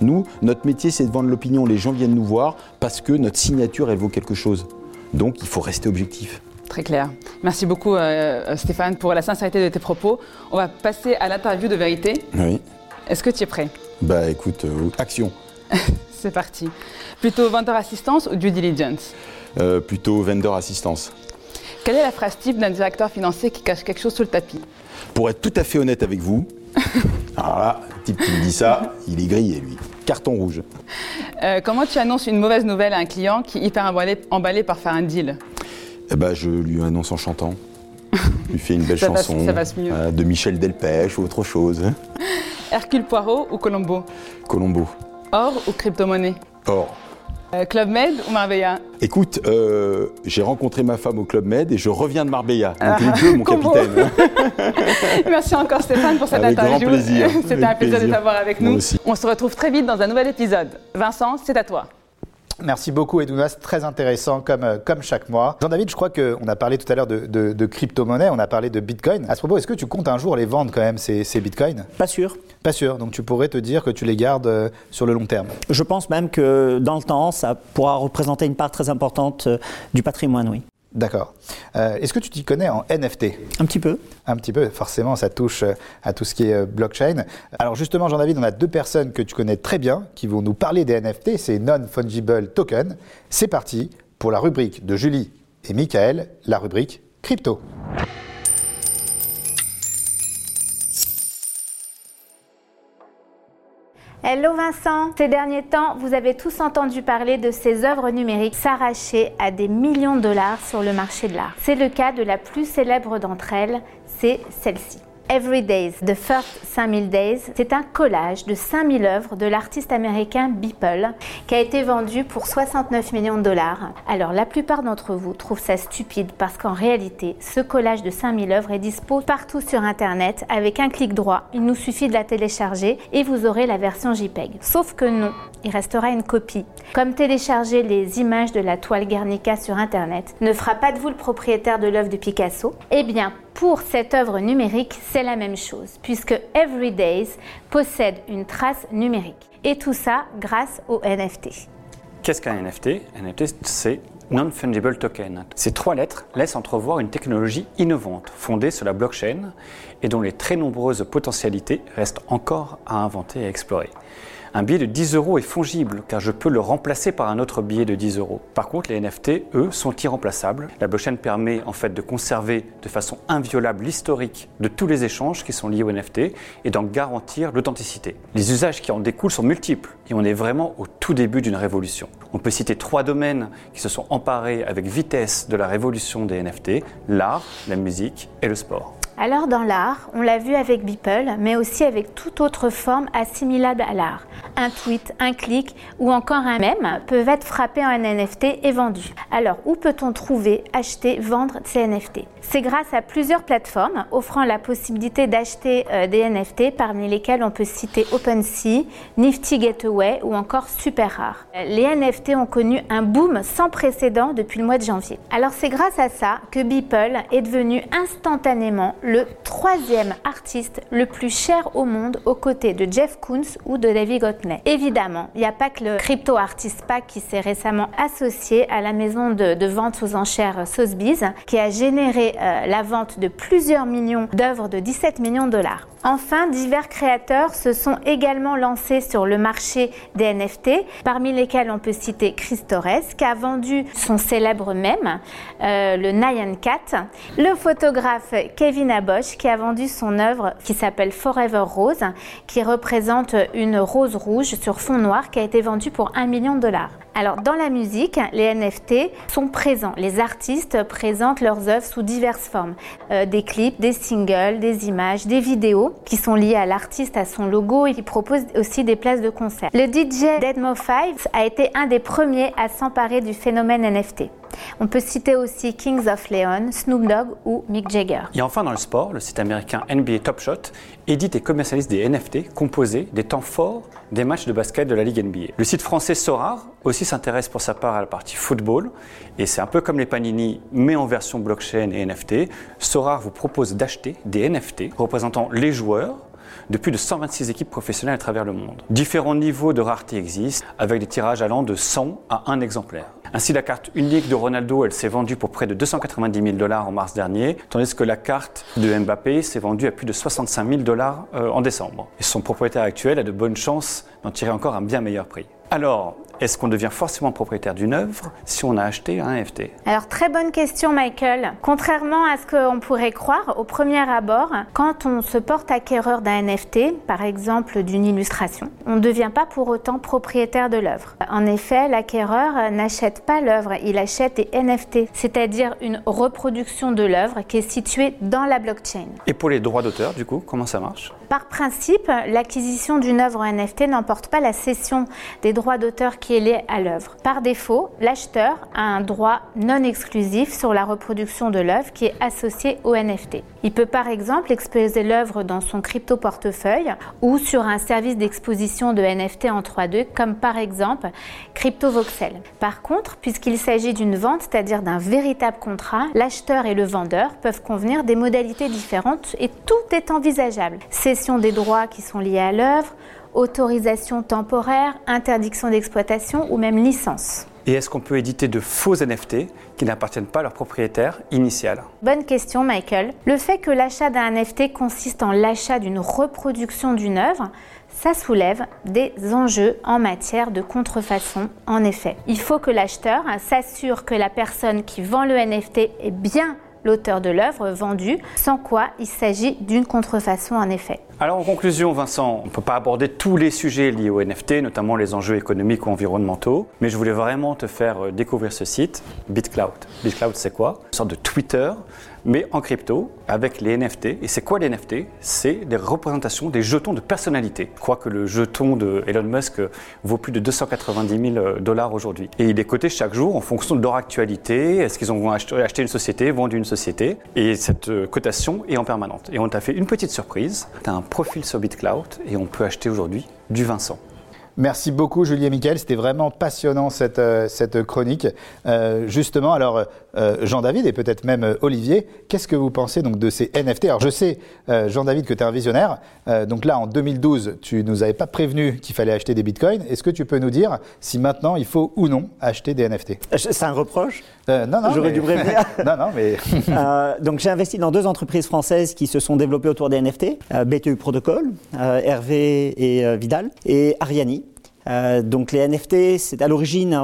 Nous, notre métier, c'est de vendre l'opinion. Les gens viennent nous voir parce que notre signature, elle vaut quelque chose. Donc, il faut rester objectif. Très clair. Merci beaucoup euh, Stéphane pour la sincérité de tes propos. On va passer à l'interview de vérité. Oui. Est-ce que tu es prêt? Bah écoute, euh, action. C'est parti. Plutôt vendor assistance ou due diligence? Euh, plutôt vendor assistance. Quelle est la phrase type d'un directeur financier qui cache quelque chose sous le tapis? Pour être tout à fait honnête avec vous, alors là, le type qui me dit ça, il est grillé, lui. Carton rouge. Euh, Comment tu annonces une mauvaise nouvelle à un client qui est hyper emballé, emballé par faire un deal? Eh ben, je lui annonce en chantant. Je lui fais une belle Ça passe- chanson ça passe mieux. euh, de Michel Delpech ou autre chose. Hercule Poirot ou Colombo? Colombo. Or ou crypto-monnaie Or, Euh, Club Med ou Marbella écoute, euh, j'ai rencontré ma femme au Club Med et je reviens de Marbella. Donc Ah, les deux, mon capitaine. Merci encore Stéphane pour cette Avec grand interview. plaisir. C'était un plaisir de t'avoir avec Moi nous. aussi. On se retrouve très vite dans un nouvel épisode. Vincent, c'est à toi. Merci beaucoup, Edounas. Très intéressant comme, euh, comme chaque mois. Jean-David, je crois qu'on a parlé tout à l'heure de, de, de crypto-monnaie, on a parlé de Bitcoin. À ce propos, est-ce que tu comptes un jour les vendre quand même, ces, ces Bitcoins? Pas sûr. Pas sûr. Donc tu pourrais te dire que tu les gardes euh, sur le long terme. Je pense même que dans le temps, ça pourra représenter une part très importante euh, du patrimoine, oui. D'accord. Euh, Est-ce que tu t'y connais en NFT Un petit peu. Un petit peu, forcément, ça touche euh, à tout ce qui est euh, blockchain. Alors justement, Jean-David, on a deux personnes que tu connais très bien qui vont nous parler des NFT, c'est Non-Fungible Token. C'est parti pour la rubrique de Julie et Michael, la rubrique crypto. Hello Vincent Ces derniers temps, vous avez tous entendu parler de ces œuvres numériques s'arracher à des millions de dollars sur le marché de l'art. C'est le cas de la plus célèbre d'entre elles, c'est celle-ci. Every Days, The First 5000 Days, c'est un collage de 5000 œuvres de l'artiste américain Beeple qui a été vendu pour 69 millions de dollars. Alors la plupart d'entre vous trouvent ça stupide parce qu'en réalité, ce collage de 5000 œuvres est dispo partout sur internet avec un clic droit. Il nous suffit de la télécharger et vous aurez la version JPEG. Sauf que non, il restera une copie. Comme télécharger les images de la toile Guernica sur internet ne fera pas de vous le propriétaire de l'œuvre de Picasso, eh bien pour cette œuvre numérique, c'est la même chose, puisque Everydays possède une trace numérique. Et tout ça grâce au NFT. Qu'est-ce qu'un NFT NFT, c'est Non-Fungible Token. Ces trois lettres laissent entrevoir une technologie innovante, fondée sur la blockchain, et dont les très nombreuses potentialités restent encore à inventer et explorer. Un billet de 10 euros est fongible car je peux le remplacer par un autre billet de 10 euros. Par contre, les NFT, eux, sont irremplaçables. La blockchain permet en fait de conserver de façon inviolable l'historique de tous les échanges qui sont liés au NFT et d'en garantir l'authenticité. Les usages qui en découlent sont multiples et on est vraiment au tout début d'une révolution. On peut citer trois domaines qui se sont emparés avec vitesse de la révolution des NFT, l'art, la musique et le sport. Alors dans l'art, on l'a vu avec Beeple, mais aussi avec toute autre forme assimilable à l'art. Un tweet, un clic ou encore un mème peuvent être frappés en NFT et vendus. Alors où peut-on trouver, acheter, vendre ces NFT C'est grâce à plusieurs plateformes offrant la possibilité d'acheter euh, des NFT parmi lesquelles on peut citer OpenSea, Nifty Gateway ou encore SuperRare. Les NFT ont connu un boom sans précédent depuis le mois de janvier. Alors c'est grâce à ça que Beeple est devenu instantanément le troisième artiste le plus cher au monde aux côtés de Jeff Koons ou de David Gottlieb. Évidemment, il n'y a pas que le Crypto Artist Pack qui s'est récemment associé à la maison de, vente aux enchères Sotheby's qui a généré euh, la vente de plusieurs millions d'œuvres de 17 millions de dollars. Enfin, divers créateurs se sont également lancés sur le marché des NFT, parmi lesquels on peut citer Chris Torres, qui a vendu son célèbre mème, euh, le Nyan Cat, le photographe Kevin Abosch, qui a vendu son œuvre qui s'appelle Forever Rose, qui représente une rose rouge sur fond noir, qui a été vendue pour 1 million de dollars. Alors, dans la musique, les NFT sont présents. Les artistes présentent leurs œuvres sous diverses formes. Euh, des clips, des singles, des images, des vidéos qui sont liées à l'artiste, à son logo et qui proposent aussi des places de concert. Le DJ Deadmo5 a été un des premiers à s'emparer du phénomène NFT. On peut citer aussi Kings of Leon, Snoop Dogg ou Mick Jagger. Et enfin dans le sport, le site américain NBA Top Shot édite et commercialise des NFT composés des temps forts des matchs de basket de la Ligue NBA. Le site français Sorar aussi s'intéresse pour sa part à la partie football et c'est un peu comme les Panini mais en version blockchain et NFT. Sorar vous propose d'acheter des NFT représentant les joueurs de plus de 126 équipes professionnelles à travers le monde. Différents niveaux de rareté existent, avec des tirages allant de 100 à 1 exemplaire. Ainsi, la carte unique de Ronaldo, elle s'est vendue pour près de 290 000 dollars en mars dernier, tandis que la carte de Mbappé s'est vendue à plus de 65 000 dollars euh, en décembre. Et son propriétaire actuel a de bonnes chances d'en tirer encore un bien meilleur prix. Alors, est-ce qu'on devient forcément propriétaire d'une œuvre si on a acheté un NFT Alors très bonne question Michael. Contrairement à ce qu'on pourrait croire au premier abord, quand on se porte acquéreur d'un NFT, par exemple d'une illustration, on ne devient pas pour autant propriétaire de l'œuvre. En effet, l'acquéreur n'achète pas l'œuvre, il achète des NFT, c'est-à-dire une reproduction de l'œuvre qui est située dans la blockchain. Et pour les droits d'auteur, du coup, comment ça marche? Par principe, l'acquisition d'une œuvre NFT n'emporte pas la cession des droits d'auteur qui est liée à l'œuvre. Par défaut, l'acheteur a un droit non exclusif sur la reproduction de l'œuvre qui est associé au NFT. Il peut par exemple exposer l'œuvre dans son crypto portefeuille ou sur un service d'exposition de NFT en 3D comme par exemple CryptoVoxel. Par contre, puisqu'il s'agit d'une vente, c'est-à-dire d'un véritable contrat, l'acheteur et le vendeur peuvent convenir des modalités différentes et tout est envisageable. Cession des droits qui sont liés à l'œuvre, autorisation temporaire, interdiction d'exploitation ou même licence. Et est-ce qu'on peut éditer de faux NFT qui n'appartiennent pas à leur propriétaire initial? Bonne question Michael. Le fait que l'achat d'un NFT consiste en l'achat d'une reproduction d'une œuvre, ça soulève des enjeux en matière de contrefaçon en effet. Il faut que l'acheteur s'assure que la personne qui vend le NFT est bien l'auteur de l'œuvre vendue, sans quoi il s'agit d'une contrefaçon en effet. Alors en conclusion, Vincent, on ne peut pas aborder tous les sujets liés au NFT, notamment les enjeux économiques ou environnementaux, mais je voulais vraiment te faire euh, découvrir ce site, BitCloud. BitCloud, c'est quoi? Une sorte de Twitter mais en crypto avec les NFT. Et c'est quoi les NFT C'est des représentations des jetons de personnalité. Je crois que le jeton de Elon Musk vaut plus de 290 000 dollars aujourd'hui. Et il est coté chaque jour en fonction de leur actualité. Est-ce qu'ils ont acheté une société, vendu une société? Et cette euh, cotation est en permanente. Et on t'a fait une petite surprise. Profil sur BitCloud et on peut acheter aujourd'hui du Vincent. Merci beaucoup, Julie et Mickaël. C'était vraiment passionnant cette, euh, cette chronique. Euh, justement, alors, euh, Jean-David et peut-être même Olivier, qu'est-ce que vous pensez donc de ces NFT Alors, je sais, Jean-David, que tu es un visionnaire. donc là, en 2012, tu nous avais pas prévenu qu'il fallait acheter des bitcoins. Est-ce que tu peux nous dire si maintenant il faut ou non acheter des NFT C'est un reproche? Non, non. J'aurais dû prévenir. non, non, mais. donc, j'ai investi dans deux entreprises françaises qui se sont développées autour des NFT BTU Protocol, Hervé et Vidal, et Ariani. Euh, donc les NFT, c'est à l'origine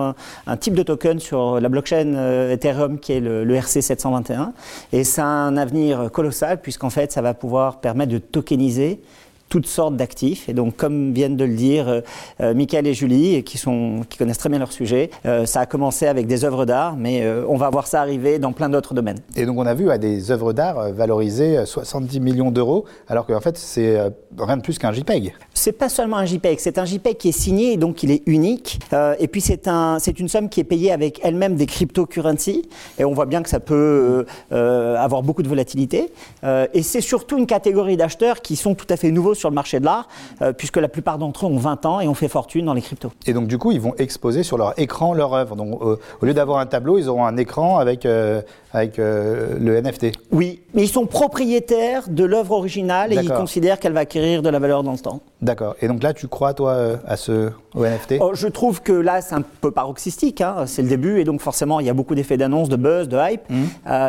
un, type de token sur la blockchain euh, Ethereum qui est le, le RC721. Et ça a un avenir colossal puisqu'en fait ça va pouvoir permettre de tokeniser toutes sortes d'actifs. Et donc, comme viennent de le dire euh, euh, Michael et Julie, qui, sont, qui connaissent très bien leur sujet, euh, ça a commencé avec des œuvres d'art, mais on va voir ça arriver dans plein d'autres domaines. Et donc, on a vu à des œuvres d'art valorisées 70 millions d'euros, alors qu'en fait, c'est rien de plus qu'un JPEG. C'est pas seulement un JPEG, c'est un JPEG qui est signé et donc il est unique. et puis, c'est un, une somme qui est payée avec elle-même des cryptocurrencies. Et on voit bien que ça peut avoir beaucoup de volatilité. et c'est surtout une catégorie d'acheteurs qui sont tout à fait nouveaux sur le marché de l'art, euh, puisque la plupart d'entre eux ont 20 ans et ont fait fortune dans les cryptos. Et donc du coup, ils vont exposer sur leur écran leur œuvre. Donc euh, au lieu d'avoir un tableau, ils auront un écran avec, euh, avec le NFT. Oui, mais ils sont propriétaires de l'œuvre originale et ils considèrent qu'elle va acquérir de la valeur dans le temps. D'accord. Et donc là, tu crois, toi, à ce NFT oh, Je trouve que là, c'est un peu paroxystique. Hein. C'est le début et donc forcément, il y a beaucoup d'effets d'annonce, de buzz, de hype. Mmh.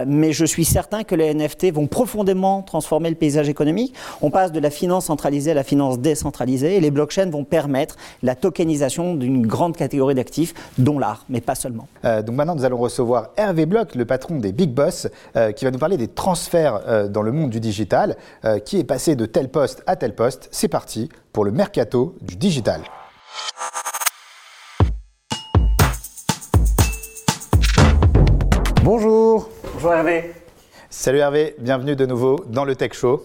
mais je suis certain que les NFT vont profondément transformer le paysage économique. On passe de la finance centrale à la finance décentralisée. Et les blockchains vont permettre la tokenisation d'une grande catégorie d'actifs, dont l'art, mais pas seulement. Euh, donc maintenant, nous allons recevoir Hervé Bloch, le patron des Big Boss, euh, qui va nous parler des transferts euh, dans le monde du digital, qui est passé de tel poste à tel poste? C'est parti pour le mercato du digital. Bonjour. Bonjour Hervé. Salut Hervé, bienvenue de nouveau dans le Tech Show.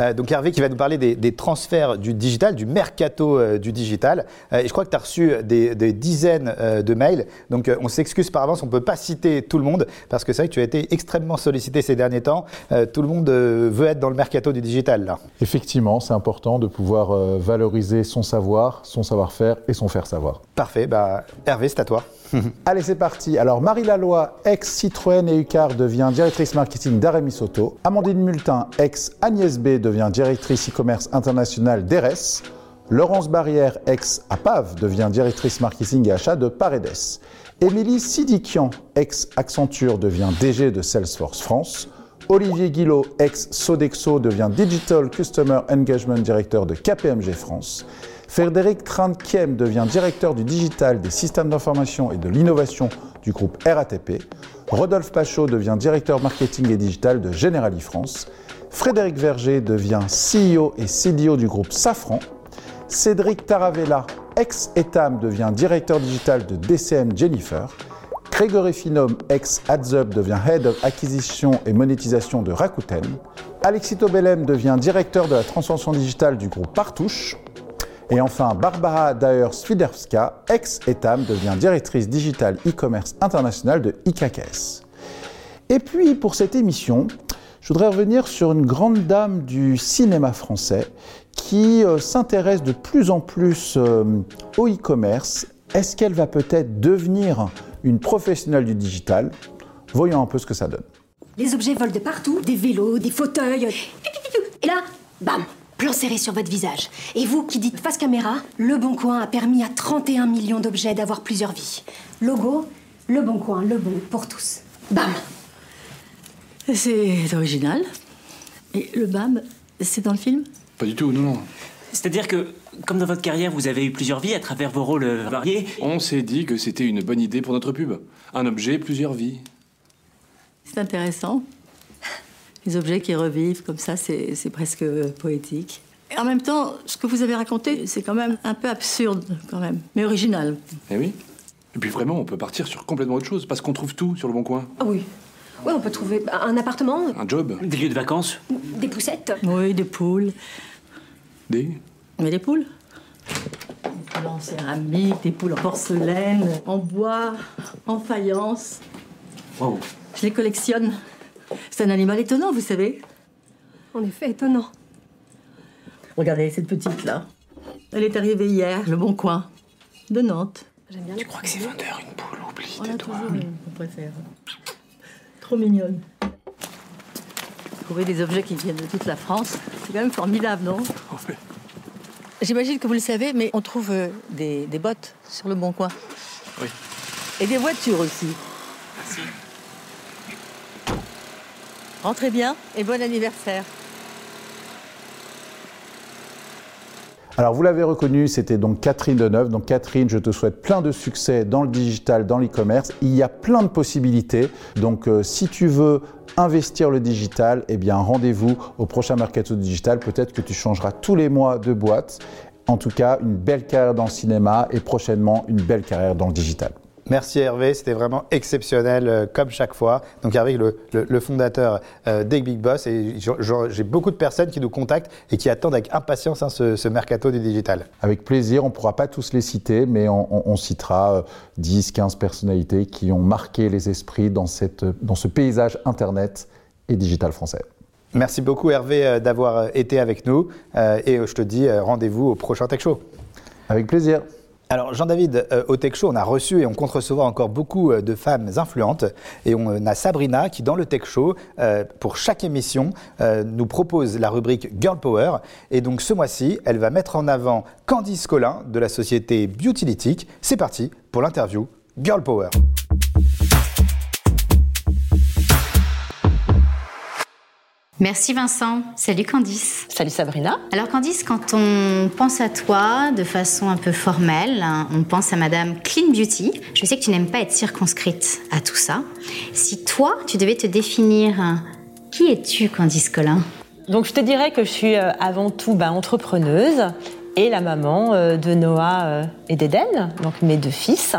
Euh, donc Hervé qui va nous parler des, transferts du digital, du mercato euh, du digital. Euh, et je crois que tu as reçu des, dizaines de mails. Donc on s'excuse par avance, on ne peut pas citer tout le monde parce que c'est vrai que tu as été extrêmement sollicité ces derniers temps. tout le monde veut être dans le mercato du digital là. Effectivement, c'est important de pouvoir valoriser son savoir, son savoir-faire et son faire savoir. Parfait, bah, Hervé, c'est à toi. Allez, c'est parti. Alors, Marie Laloy, ex-Citroën et Ucar, devient directrice marketing d'Arémi Soto. Amandine Multin, ex-Agnès B, devient directrice e-commerce international d'ERES. Laurence Barrière, ex-APAV, devient directrice marketing et achat de Paredes. Émilie Sidikian, ex-Accenture, devient DG de Salesforce France. Olivier Guillot, ex-Sodexo, devient Digital Customer Engagement Director de KPMG France. Frédéric Trantkiem devient directeur du digital des systèmes d'information et de l'innovation du groupe RATP. Rodolphe Pachot devient directeur marketing et digital de Generali France. Frédéric Verger devient CEO et CDO du groupe Safran. Cédric Taravella, ex-Etam, devient directeur digital de DCM Jennifer. Grégory Finom, ex-AdsUp, devient Head of Acquisition et Monétisation de Rakuten. Alexito Bellem devient directeur de la transformation digitale du groupe Partouche. Et enfin, Barbara Daer-Swiderska, ex-ETAM, devient directrice digitale e-commerce international de IKKS. Et puis, pour cette émission, je voudrais revenir sur une grande dame du cinéma français qui euh, s'intéresse de plus en plus euh, au e-commerce. Est-ce qu'elle va peut-être devenir une professionnelle du digital? Voyons un peu ce que ça donne. Les objets volent de partout, des vélos, des fauteuils. Et là, bam plan serré sur votre visage. Et vous qui dites face caméra, Le Bon Coin a permis à 31 millions d'objets d'avoir plusieurs vies. Logo, Le Bon Coin, le bon pour tous. Bam C'est original. Et le BAM, c'est dans le film? Pas du tout, non, non. C'est-à-dire que, comme dans votre carrière, vous avez eu plusieurs vies à travers vos rôles variés. On s'est dit que c'était une bonne idée pour notre pub. Un objet, plusieurs vies. C'est intéressant. Les objets qui revivent comme ça, c'est presque poétique. Et en même temps, ce que vous avez raconté, c'est quand même un peu absurde, quand même, mais original. Eh oui. Et puis vraiment, on peut partir sur complètement autre chose, parce qu'on trouve tout sur le bon coin. Ah oui. Oui, on peut trouver un appartement, Un job. Des lieux de vacances des poussettes. Oui, des poules. Des. Mais des poules Des poules en céramique, des poules en porcelaine, en bois, en faïence. Wow. Je les collectionne. C'est un animal étonnant, vous savez. En effet, étonnant. Regardez, cette petite-là. Elle est arrivée hier, le Bon Coin, de Nantes. J'aime bien. Tu crois que c'est vendeur, une poule Oublie, On a tais-toi. toujours une qu'on préfère. Trop mignonne. Trouver des objets qui viennent de toute la France, c'est quand même formidable, non? J'imagine que vous le savez, mais on trouve euh, des, des bottes sur le Bon Coin. Oui. Et des voitures aussi. Merci. Rentrez bien et bon anniversaire. Alors vous l'avez reconnu, c'était donc Catherine Deneuve. Donc Catherine, je te souhaite plein de succès dans le digital, dans l'e-commerce. Il y a plein de possibilités. Donc euh, si tu veux investir le digital, eh bien rendez-vous au prochain Mercato Digital. Peut-être que tu changeras tous les mois de boîte. En tout cas, une belle carrière dans le cinéma et prochainement une belle carrière dans le digital. Merci Hervé, c'était vraiment exceptionnel euh, comme chaque fois. Donc Hervé, le, le- le fondateur euh, des Big Boss, et j'ai beaucoup de personnes qui nous contactent et qui attendent avec impatience hein, ce, ce mercato du digital. Avec plaisir, on ne pourra pas tous les citer, mais on, on- on citera euh, 10, 15 personnalités qui ont marqué les esprits dans, cette, dans ce paysage Internet et digital français. Merci beaucoup Hervé euh, d'avoir euh, été avec nous et je te dis rendez-vous au prochain Tech Show. Avec plaisir. Alors Jean-David, euh, au Tech Show, on a reçu et on compte recevoir encore beaucoup euh, de femmes influentes. Et on euh, a Sabrina qui, dans le Tech Show, pour chaque émission, nous propose la rubrique Girl Power. Et donc ce mois-ci, elle va mettre en avant Candice Collin de la société Beautylytic. C'est parti pour l'interview Girl Power. Merci Vincent. Salut Candice. Salut Sabrina. Alors Candice, quand on pense à toi de façon un peu formelle, hein, on pense à Madame Clean Beauty. Je sais que tu n'aimes pas être circonscrite à tout ça. Si toi, tu devais te définir, qui es-tu Candice Collin? Donc je te dirais que je suis euh, avant tout bah, entrepreneuse et la maman euh, de Noah euh, et d'Eden, donc mes deux fils.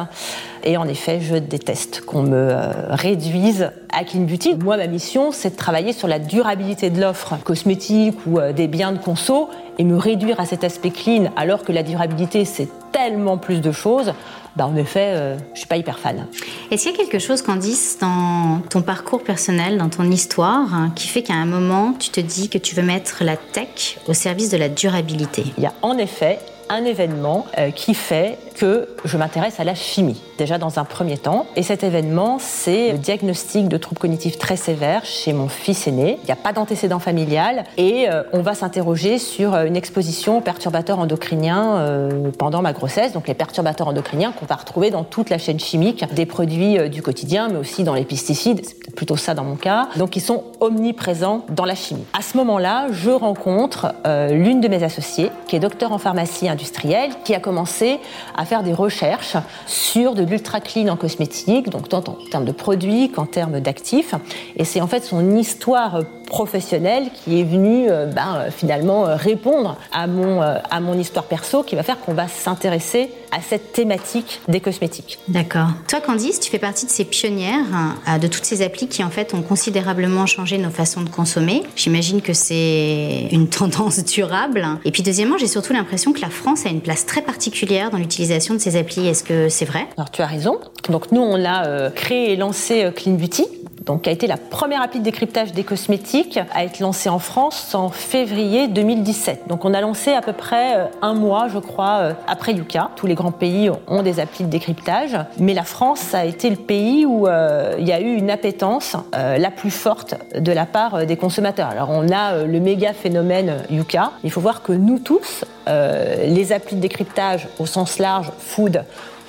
Et en effet, je déteste qu'on me euh, réduise à Clean Beauty. Moi, ma mission, c'est de travailler sur la durabilité de l'offre cosmétique ou euh, des biens de conso et me réduire à cet aspect clean alors que la durabilité, c'est tellement plus de choses. Bah, en effet, euh, je suis pas hyper fan. Est-ce qu'il y a quelque chose, Candice, dans ton parcours personnel, dans ton histoire, hein, qui fait qu'à un moment, tu te dis que tu veux mettre la tech au service de la durabilité? Il y a en effet un événement euh, qui fait que je m'intéresse à la chimie, déjà dans un premier temps. Et cet événement, c'est le diagnostic de troubles cognitifs très sévères chez mon fils aîné. Il n'y a pas d'antécédent familial et euh, on va s'interroger sur euh, une exposition aux perturbateurs endocriniens euh, pendant ma grossesse. Donc les perturbateurs endocriniens qu'on va retrouver dans toute la chaîne chimique des produits du quotidien, mais aussi dans les pesticides. C'est plutôt ça dans mon cas. Donc ils sont omniprésents dans la chimie. À ce moment-là, je rencontre l'une de mes associées, qui est docteur en pharmacie industrielle, qui a commencé à faire des recherches sur de l'ultra clean en cosmétique, donc tant en termes de produits qu'en termes d'actifs. Et c'est en fait son histoire professionnelle qui est venue euh, ben, euh, finalement euh, répondre à mon, à mon histoire perso, qui va faire qu'on va s'intéresser à cette thématique des cosmétiques. D'accord. Toi, Candice, tu fais partie de ces pionnières hein, de toutes ces applis qui, en fait, ont considérablement changé nos façons de consommer. J'imagine que c'est une tendance durable. Et puis, deuxièmement, j'ai surtout l'impression que la France a une place très particulière dans l'utilisation de ces applis. Est-ce que c'est vrai? Alors, tu as raison. Donc, nous, on a euh, créé et lancé euh, Clean Beauty, donc qui a été la première appli de décryptage des cosmétiques à être lancée en France en février 2017. Donc on a lancé à peu près euh, un mois, je crois, euh, après Yuka. Tous les grands pays ont des applis de décryptage, mais la France a été le pays où euh, il y a eu une appétence la plus forte de la part des consommateurs. Alors on a le méga phénomène Yuka. Il faut voir que nous tous, les applis de décryptage au sens large, food,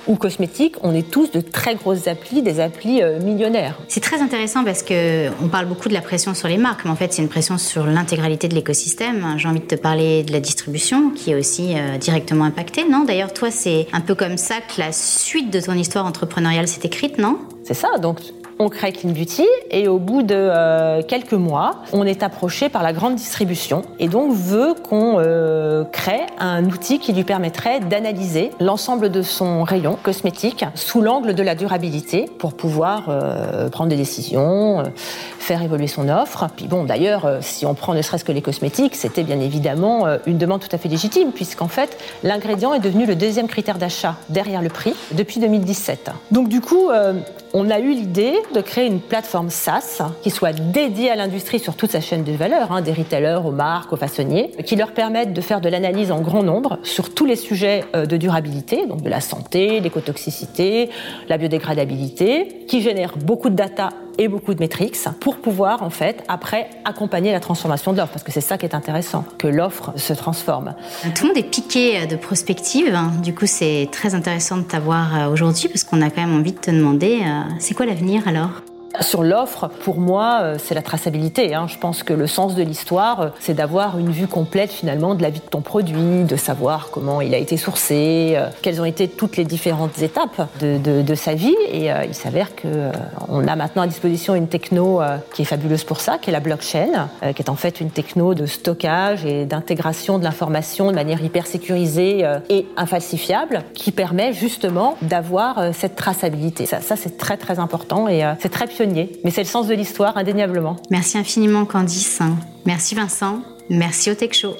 ou cosmétiques, on est tous de très grosses applis, des applis euh, millionnaires. C'est très intéressant parce que on parle beaucoup de la pression sur les marques, mais en fait, c'est une pression sur l'intégralité de l'écosystème. J'ai envie de te parler de la distribution qui est aussi euh, directement impactée, non? D'ailleurs, toi, c'est un peu comme ça que la suite de ton histoire entrepreneuriale s'est écrite, non? C'est ça, donc on crée Clean Beauty et au bout de euh, quelques mois, on est approché par la grande distribution et donc veut qu'on euh, crée un outil qui lui permettrait d'analyser l'ensemble de son rayon cosmétique sous l'angle de la durabilité pour pouvoir euh, prendre des décisions, faire évoluer son offre. Puis bon, d'ailleurs, si on prend ne serait-ce que les cosmétiques, c'était bien évidemment une demande tout à fait légitime puisqu'en fait, l'ingrédient est devenu le deuxième critère d'achat derrière le prix depuis 2017. Donc du coup, on a eu l'idée de créer une plateforme SaaS qui soit dédiée à l'industrie sur toute sa chaîne de valeur, hein, des retailers aux marques, aux façonniers, qui leur permette de faire de l'analyse en grand nombre sur tous les sujets euh, de durabilité, donc de la santé, l'écotoxicité, la biodégradabilité, qui génère beaucoup de data et beaucoup de métriques pour pouvoir en fait après accompagner la transformation de l'offre parce que c'est ça qui est intéressant que l'offre se transforme. Tout le monde est piqué euh, de prospective. Du coup, c'est très intéressant de t'avoir euh, aujourd'hui parce qu'on a quand même envie de te demander euh, c'est quoi l'avenir alors? Sur l'offre, pour moi, euh, c'est la traçabilité. hein. Je pense que le sens de l'histoire, euh, c'est d'avoir une vue complète finalement de la vie de ton produit, de savoir comment il a été sourcé, euh, quelles ont été toutes les différentes étapes de, sa vie. Et il s'avère que euh, on a maintenant à disposition une techno qui est fabuleuse pour ça, qui est la blockchain, qui est en fait une techno de stockage et d'intégration de l'information de manière hyper sécurisée et infalsifiable, qui permet justement d'avoir cette traçabilité. Ça, ça c'est très très important et c'est très pionnier. Mais c'est le sens de l'histoire, indéniablement. Merci infiniment Candice. Merci Vincent. Merci au Tech Show.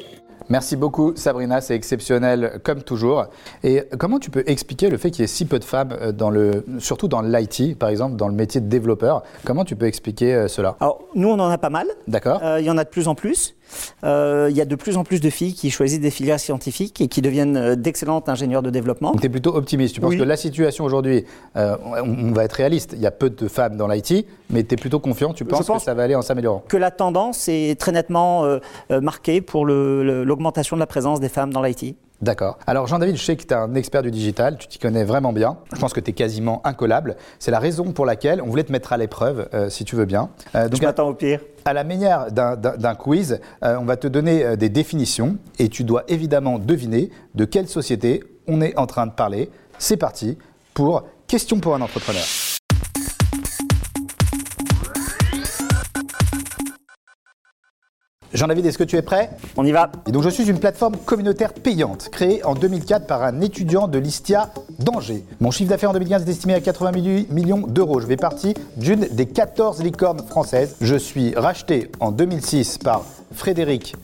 Merci beaucoup Sabrina, c'est exceptionnel comme toujours. Et comment tu peux expliquer le fait qu'il y ait si peu de femmes euh, dans le, surtout dans l'IT, par exemple, dans le métier de développeur? Comment tu peux expliquer euh, cela? Alors, nous, on en a pas mal. D'accord. Euh, Il y en a de plus en plus. Euh, Il y a de plus en plus de filles qui choisissent des filières scientifiques et qui deviennent euh, d'excellentes ingénieurs de développement. Tu es plutôt optimiste. Tu penses Oui. que la situation aujourd'hui, euh, on, on va être réaliste, il y a peu de femmes dans l'IT, mais tu es plutôt confiant, tu penses, pense que ça va aller en s'améliorant? Que la tendance est très nettement marquée pour l'augmentation de la présence des femmes dans l'IT. D'accord. Alors Jean-David, je sais que tu es un expert du digital, tu t'y connais vraiment bien. Je pense que tu es quasiment incollable. C'est la raison pour laquelle on voulait te mettre à l'épreuve, euh, si tu veux bien. Euh, Je m'attends au pire. À la manière d'un- quiz, euh, on va te donner des définitions et tu dois évidemment deviner de quelle société on est en train de parler. C'est parti pour Question pour un entrepreneur. Jean-David, est-ce que tu es prêt? On y va. Et donc je suis une plateforme communautaire payante créée en 2004 par un étudiant de l'ISTIA d'Angers. Mon chiffre d'affaires en 2015 est estimé à 88 millions d'euros. Je fais partie d'une des 14 licornes françaises. Je suis racheté en 2006 par Frédéric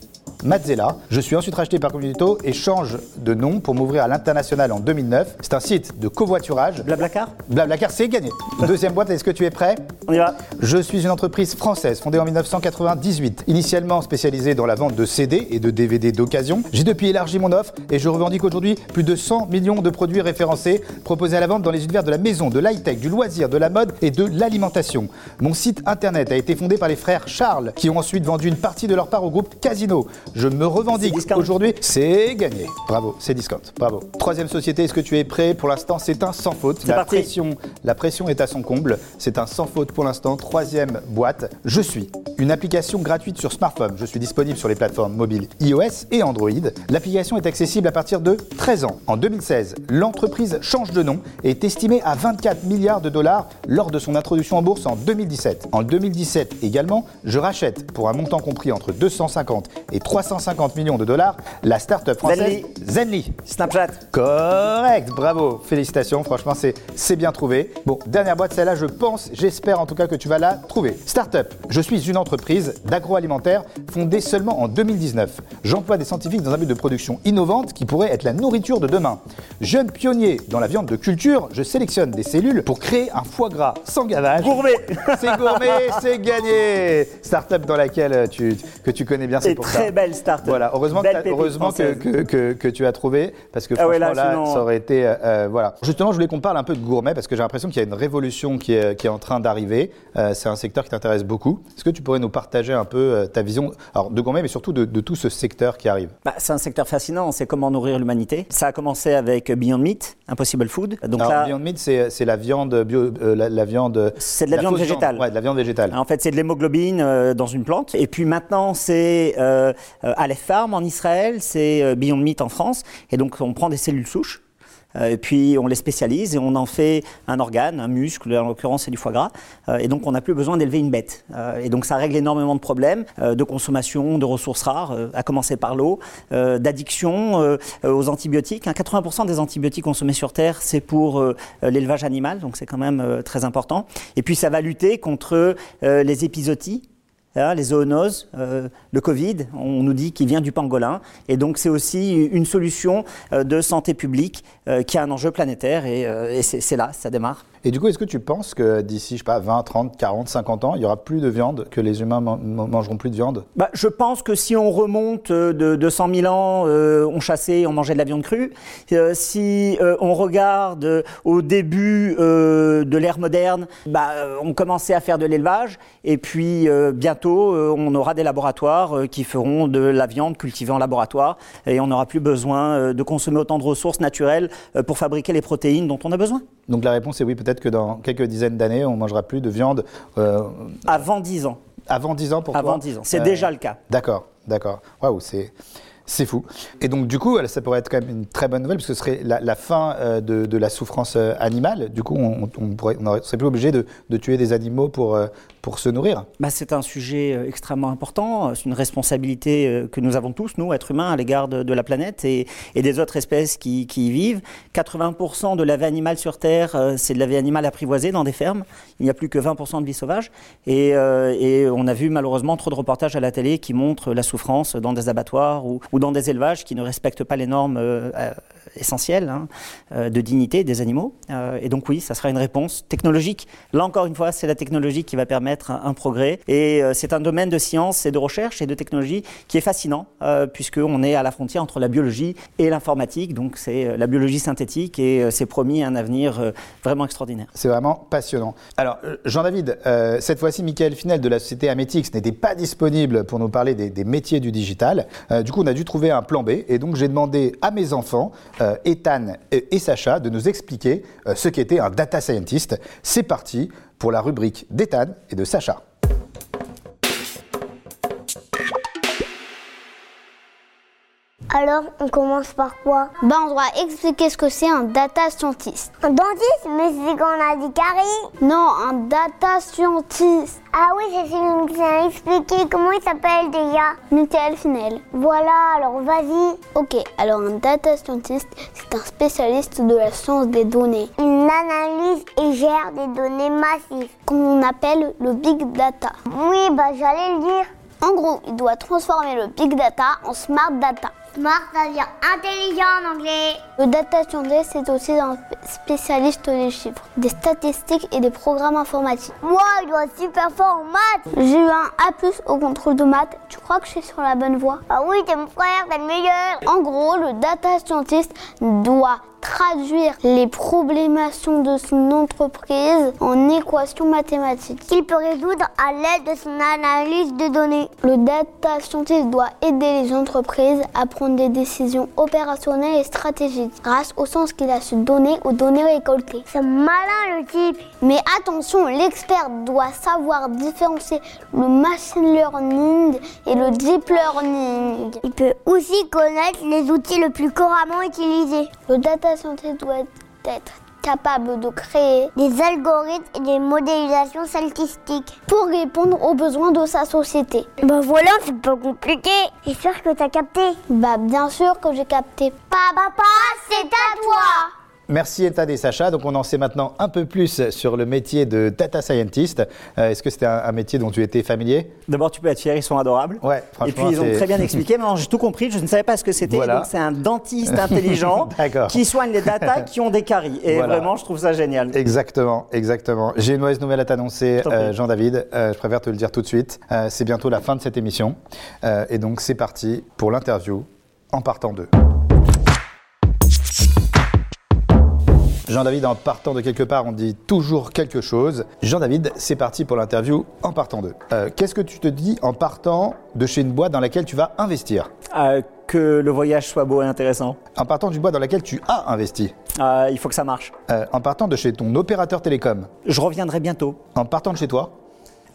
Mazzella. Je suis ensuite racheté par Communito et change de nom pour m'ouvrir à l'international en 2009. C'est un site de covoiturage. Blablacar Blablacar, c'est gagné. Deuxième boîte, est-ce que tu es prêt? On y va. Je suis une entreprise française fondée en 1998, initialement spécialisée dans la vente de CD et de DVD d'occasion. J'ai depuis élargi mon offre et je revendique aujourd'hui plus de 100 millions de produits référencés proposés à la vente dans les univers de la maison, de l'high-tech, du loisir, de la mode et de l'alimentation. Mon site internet a été fondé par les frères Charles qui ont ensuite vendu une partie de leur part au groupe Casino. Je me revendique aujourd'hui, c'est gagné. Bravo, c'est discount. Bravo. Troisième société, est-ce que tu es prêt? Pour l'instant, c'est un sans faute. La parti. pression, la pression est à son comble. C'est un sans faute pour l'instant. Troisième boîte. Je suis une application gratuite sur smartphone. Je suis disponible sur les plateformes mobiles iOS et Android. L'application est accessible à partir de 13 ans. En 2016, l'entreprise change de nom et est estimée à 24 milliards de dollars lors de son introduction en bourse en 2017. En 2017 également, je rachète pour un montant compris entre 250 et 350 millions de dollars la start-up française Zenly. Zenly. Snapchat. Correct, bravo, félicitations, franchement c'est bien trouvé. Bon, dernière boîte, celle-là je pense, j'espère en tout cas que tu vas la trouver. Startup, je suis une entreprise d'agroalimentaire fondée seulement en 2019. J'emploie des scientifiques dans un but de production innovante qui pourrait être la nourriture de demain. Jeune pionnier dans la viande de culture, je sélectionne des cellules pour créer un foie gras sans gavage. Gourmet C'est gourmet, c'est gagné Startup dans laquelle tu, que tu connais bien, c'est pour très ça. belle start. Voilà, heureusement, que, heureusement que, que, tu as trouvé, parce que Ah ouais, là, là, sinon- ça aurait été... euh, euh, voilà. Justement, je voulais qu'on parle un peu de gourmet, parce que j'ai l'impression qu'il y a une révolution qui est, qui est en train d'arriver. Euh, c'est un secteur qui t'intéresse beaucoup. Est-ce que tu pourrais nous partager un peu ta vision alors, de gourmet, mais surtout de, de tout ce secteur qui arrive? Bah, c'est un secteur fascinant, c'est comment nourrir l'humanité. Ça a commencé avec Beyond Meat, Impossible Food. Donc Alors, là, Beyond Meat, c'est c'est la viande bio, euh, la, la viande... C'est de la viande végétale. Ouais, de la viande végétale. En fait, c'est de l'hémoglobine dans une plante. Et puis maintenant, c'est euh, Aleph Farm en Israël, c'est euh, Beyond Meat en France. Et donc, on prend des cellules souches euh, et puis on les spécialise et on en fait un organe, un muscle, en l'occurrence c'est du foie gras, euh, et donc on n'a plus besoin d'élever une bête. Euh, et donc ça règle énormément de problèmes euh, de consommation de ressources rares, euh, à commencer par l'eau, euh, d'addiction euh, aux antibiotiques. Hein, 80% des antibiotiques consommés sur Terre, c'est pour euh, l'élevage animal, donc c'est quand même euh, très important. Et puis ça va lutter contre euh, les épizooties, hein, les zoonoses, euh, le Covid, on nous dit qu'il vient du pangolin. Et donc c'est aussi une solution euh, de santé publique euh, qui a un enjeu planétaire et, c'est là, ça démarre. Et du coup, est-ce que tu penses que d'ici, je sais pas, 20, 30, 40, 50 ans, il y aura plus de viande, que les humains man- mangeront plus de viande? Bah, je pense que si on remonte euh, de 200 000 ans, euh, on chassait, on mangeait de la viande crue. Euh, si euh, on regarde au début de l'ère moderne, bah, on commençait à faire de l'élevage. Et puis bientôt, on aura des laboratoires qui feront de la viande cultivée en laboratoire. Et on n'aura plus besoin de consommer autant de ressources naturelles pour fabriquer les protéines dont on a besoin. Donc la réponse est oui, peut-être que dans quelques dizaines d'années, on mangera plus de viande. euh, Avant 10 ans. Avant 10 ans pour Avant toi 10 ans. C'est déjà le cas. D'accord, d'accord. Waouh, c'est. C'est fou. Et donc, du coup, ça pourrait être quand même une très bonne nouvelle, parce que ce serait la, la fin euh, de, de la souffrance euh, animale. Du coup, on, on pourrait, on serait plus obligé de, de tuer des animaux pour, euh, pour se nourrir. Bah, c'est un sujet euh, extrêmement important. C'est une responsabilité euh, que nous avons tous, nous, êtres humains, à l'égard de, la planète et, des autres espèces qui, y vivent. 80% de la vie animale sur Terre, euh, c'est de la vie animale apprivoisée dans des fermes. Il n'y a plus que 20% de vie sauvage. Et, on a vu malheureusement trop de reportages à la télé qui montrent la souffrance dans des abattoirs ou, dans des élevages qui ne respectent pas les normes euh, essentielles hein, euh, de dignité des animaux. Euh, et donc oui, ça sera une réponse technologique. Là encore une fois, c'est la technologie qui va permettre un, progrès. Et c'est un domaine de science et de recherche et de technologie qui est fascinant, puisqu'on est à la frontière entre la biologie et l'informatique. Donc c'est la biologie synthétique et c'est promis un avenir vraiment extraordinaire. C'est vraiment passionnant. Alors, Jean-David, cette fois-ci, Michael Finel de la société Ametix n'était pas disponible pour nous parler des, métiers du digital. Du coup, on a dû trouver un plan B. Et donc, j'ai demandé à mes enfants, Ethan et, et Sacha, de nous expliquer euh, ce qu'était un data scientist. C'est parti pour la rubrique d'Ethan et de Sacha. Alors, on commence par quoi? Bah, on doit expliquer ce que c'est un data scientist. Un dentiste Mais c'est qu'on a dit carie Non, un data scientist. Ah oui, c'est celui qui a expliqué comment il s'appelle déjà. Michael Finel. Voilà, alors vas-y. Ok, alors un data scientist, c'est un spécialiste de la science des données. Il analyse et gère des données massives. Qu'on appelle le big data. Oui, bah j'allais le dire. En gros, il doit transformer le big data en smart data. Smart, ça veut dire intelligent en anglais. Le data scientist, c'est aussi un spécialiste des chiffres, des statistiques et des programmes informatiques. Moi, il doit être super fort en maths. J'ai eu un A+, au contrôle de maths. Tu crois que je suis sur la bonne voie? Ah oui, t'es mon frère, t'es le meilleur. En gros, le data scientist doit traduire les problémations de son entreprise en équations mathématiques. Qu'il peut résoudre à l'aide de son analyse de données. Le data scientist doit aider les entreprises à prendre des décisions opérationnelles et stratégiques grâce au sens qu'il a su donner aux données récoltées. C'est malin le type. Mais attention, l'expert doit savoir différencier le machine learning et le deep learning. Il peut aussi connaître les outils le plus couramment utilisés. Scientist doit être capable de créer des algorithmes et des modélisations statistiques pour répondre aux besoins de sa société. Bah voilà, c'est pas compliqué. Sûr que t'as capté Bah bien sûr que j'ai capté. Papa, c'est à toi Merci Ethan et Sacha. Donc on en sait maintenant un peu plus sur le métier de data scientist. Euh, Est-ce que c'était un, un métier dont tu étais familier? D'abord, tu peux être fier, ils sont adorables. Ouais, Et puis, ils ont très bien expliqué. Maintenant, j'ai tout compris. Je ne savais pas ce que c'était. Voilà. Donc, c'est un dentiste intelligent qui soigne les datas qui ont des caries. Et Voilà. vraiment, je trouve ça génial. Exactement, exactement. J'ai une mauvaise nouvelle à t'annoncer, euh, Jean-David. Euh, je préfère te le dire tout de suite. C'est bientôt la fin de cette émission. Et donc, c'est parti pour l'interview en partant d'eux. Jean-David, en partant de quelque part, on dit toujours quelque chose. Jean-David, c'est parti pour l'interview en partant d'eux. Euh, Qu'est-ce que tu te dis en partant de chez une boîte dans laquelle tu vas investir Euh, que le voyage soit beau et intéressant. En partant d'une boîte dans laquelle tu as investi Euh, il faut que ça marche. En partant de chez ton opérateur télécom Je reviendrai bientôt. En partant de chez toi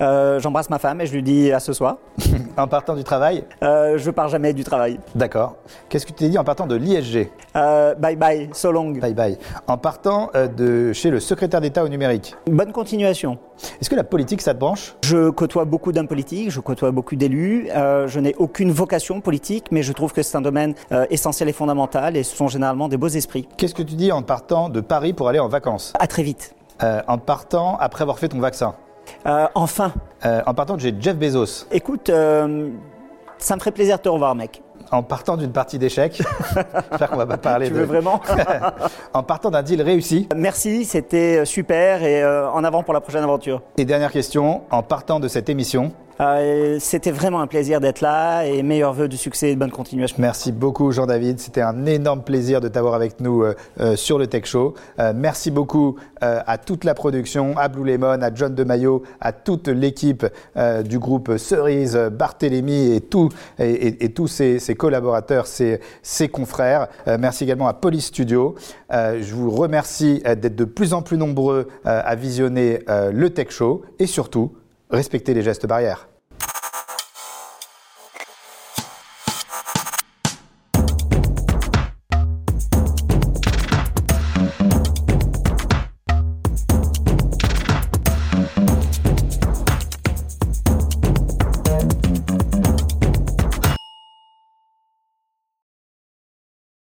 Euh, J'embrasse ma femme et je lui dis à ce soir. en partant du travail? Euh, Je pars jamais du travail. D'accord. Qu'est-ce que tu t'es dit en partant de l'ISG euh, Bye bye, so long. Bye bye. En partant de chez le secrétaire d'État au numérique Bonne continuation. Est-ce que la politique, ça te branche? Je côtoie beaucoup d'hommes politiques, je côtoie beaucoup d'élus. Je n'ai aucune vocation politique, mais je trouve que c'est un domaine essentiel et fondamental et ce sont généralement des beaux esprits. Qu'est-ce que tu dis en partant de Paris pour aller en vacances? À très vite. En partant après avoir fait ton vaccin? Enfin. Euh, en partant de chez Jeff Bezos Écoute, euh, ça me ferait plaisir de te revoir, mec. En partant d'une partie d'échecs J'espère qu'on va pas parler Tu de... veux vraiment En partant d'un deal réussi Merci, c'était super et euh, en avant pour la prochaine aventure. Et dernière question, en partant de cette émission Euh, c'était vraiment un plaisir d'être là et meilleurs vœux de succès et de bonne continuation. Merci beaucoup Jean-David, c'était un énorme plaisir de t'avoir avec nous euh, euh, sur le Tech Show. Merci beaucoup à toute la production, à Blue Lemon, à John DeMaio, à toute l'équipe du groupe Cerise, Barthélémy et, tout, et, tous ses, collaborateurs, ses, ses confrères. Merci également à Police Studio. Je vous remercie d'être de plus en plus nombreux à visionner le Tech Show et surtout, respectez les gestes barrières.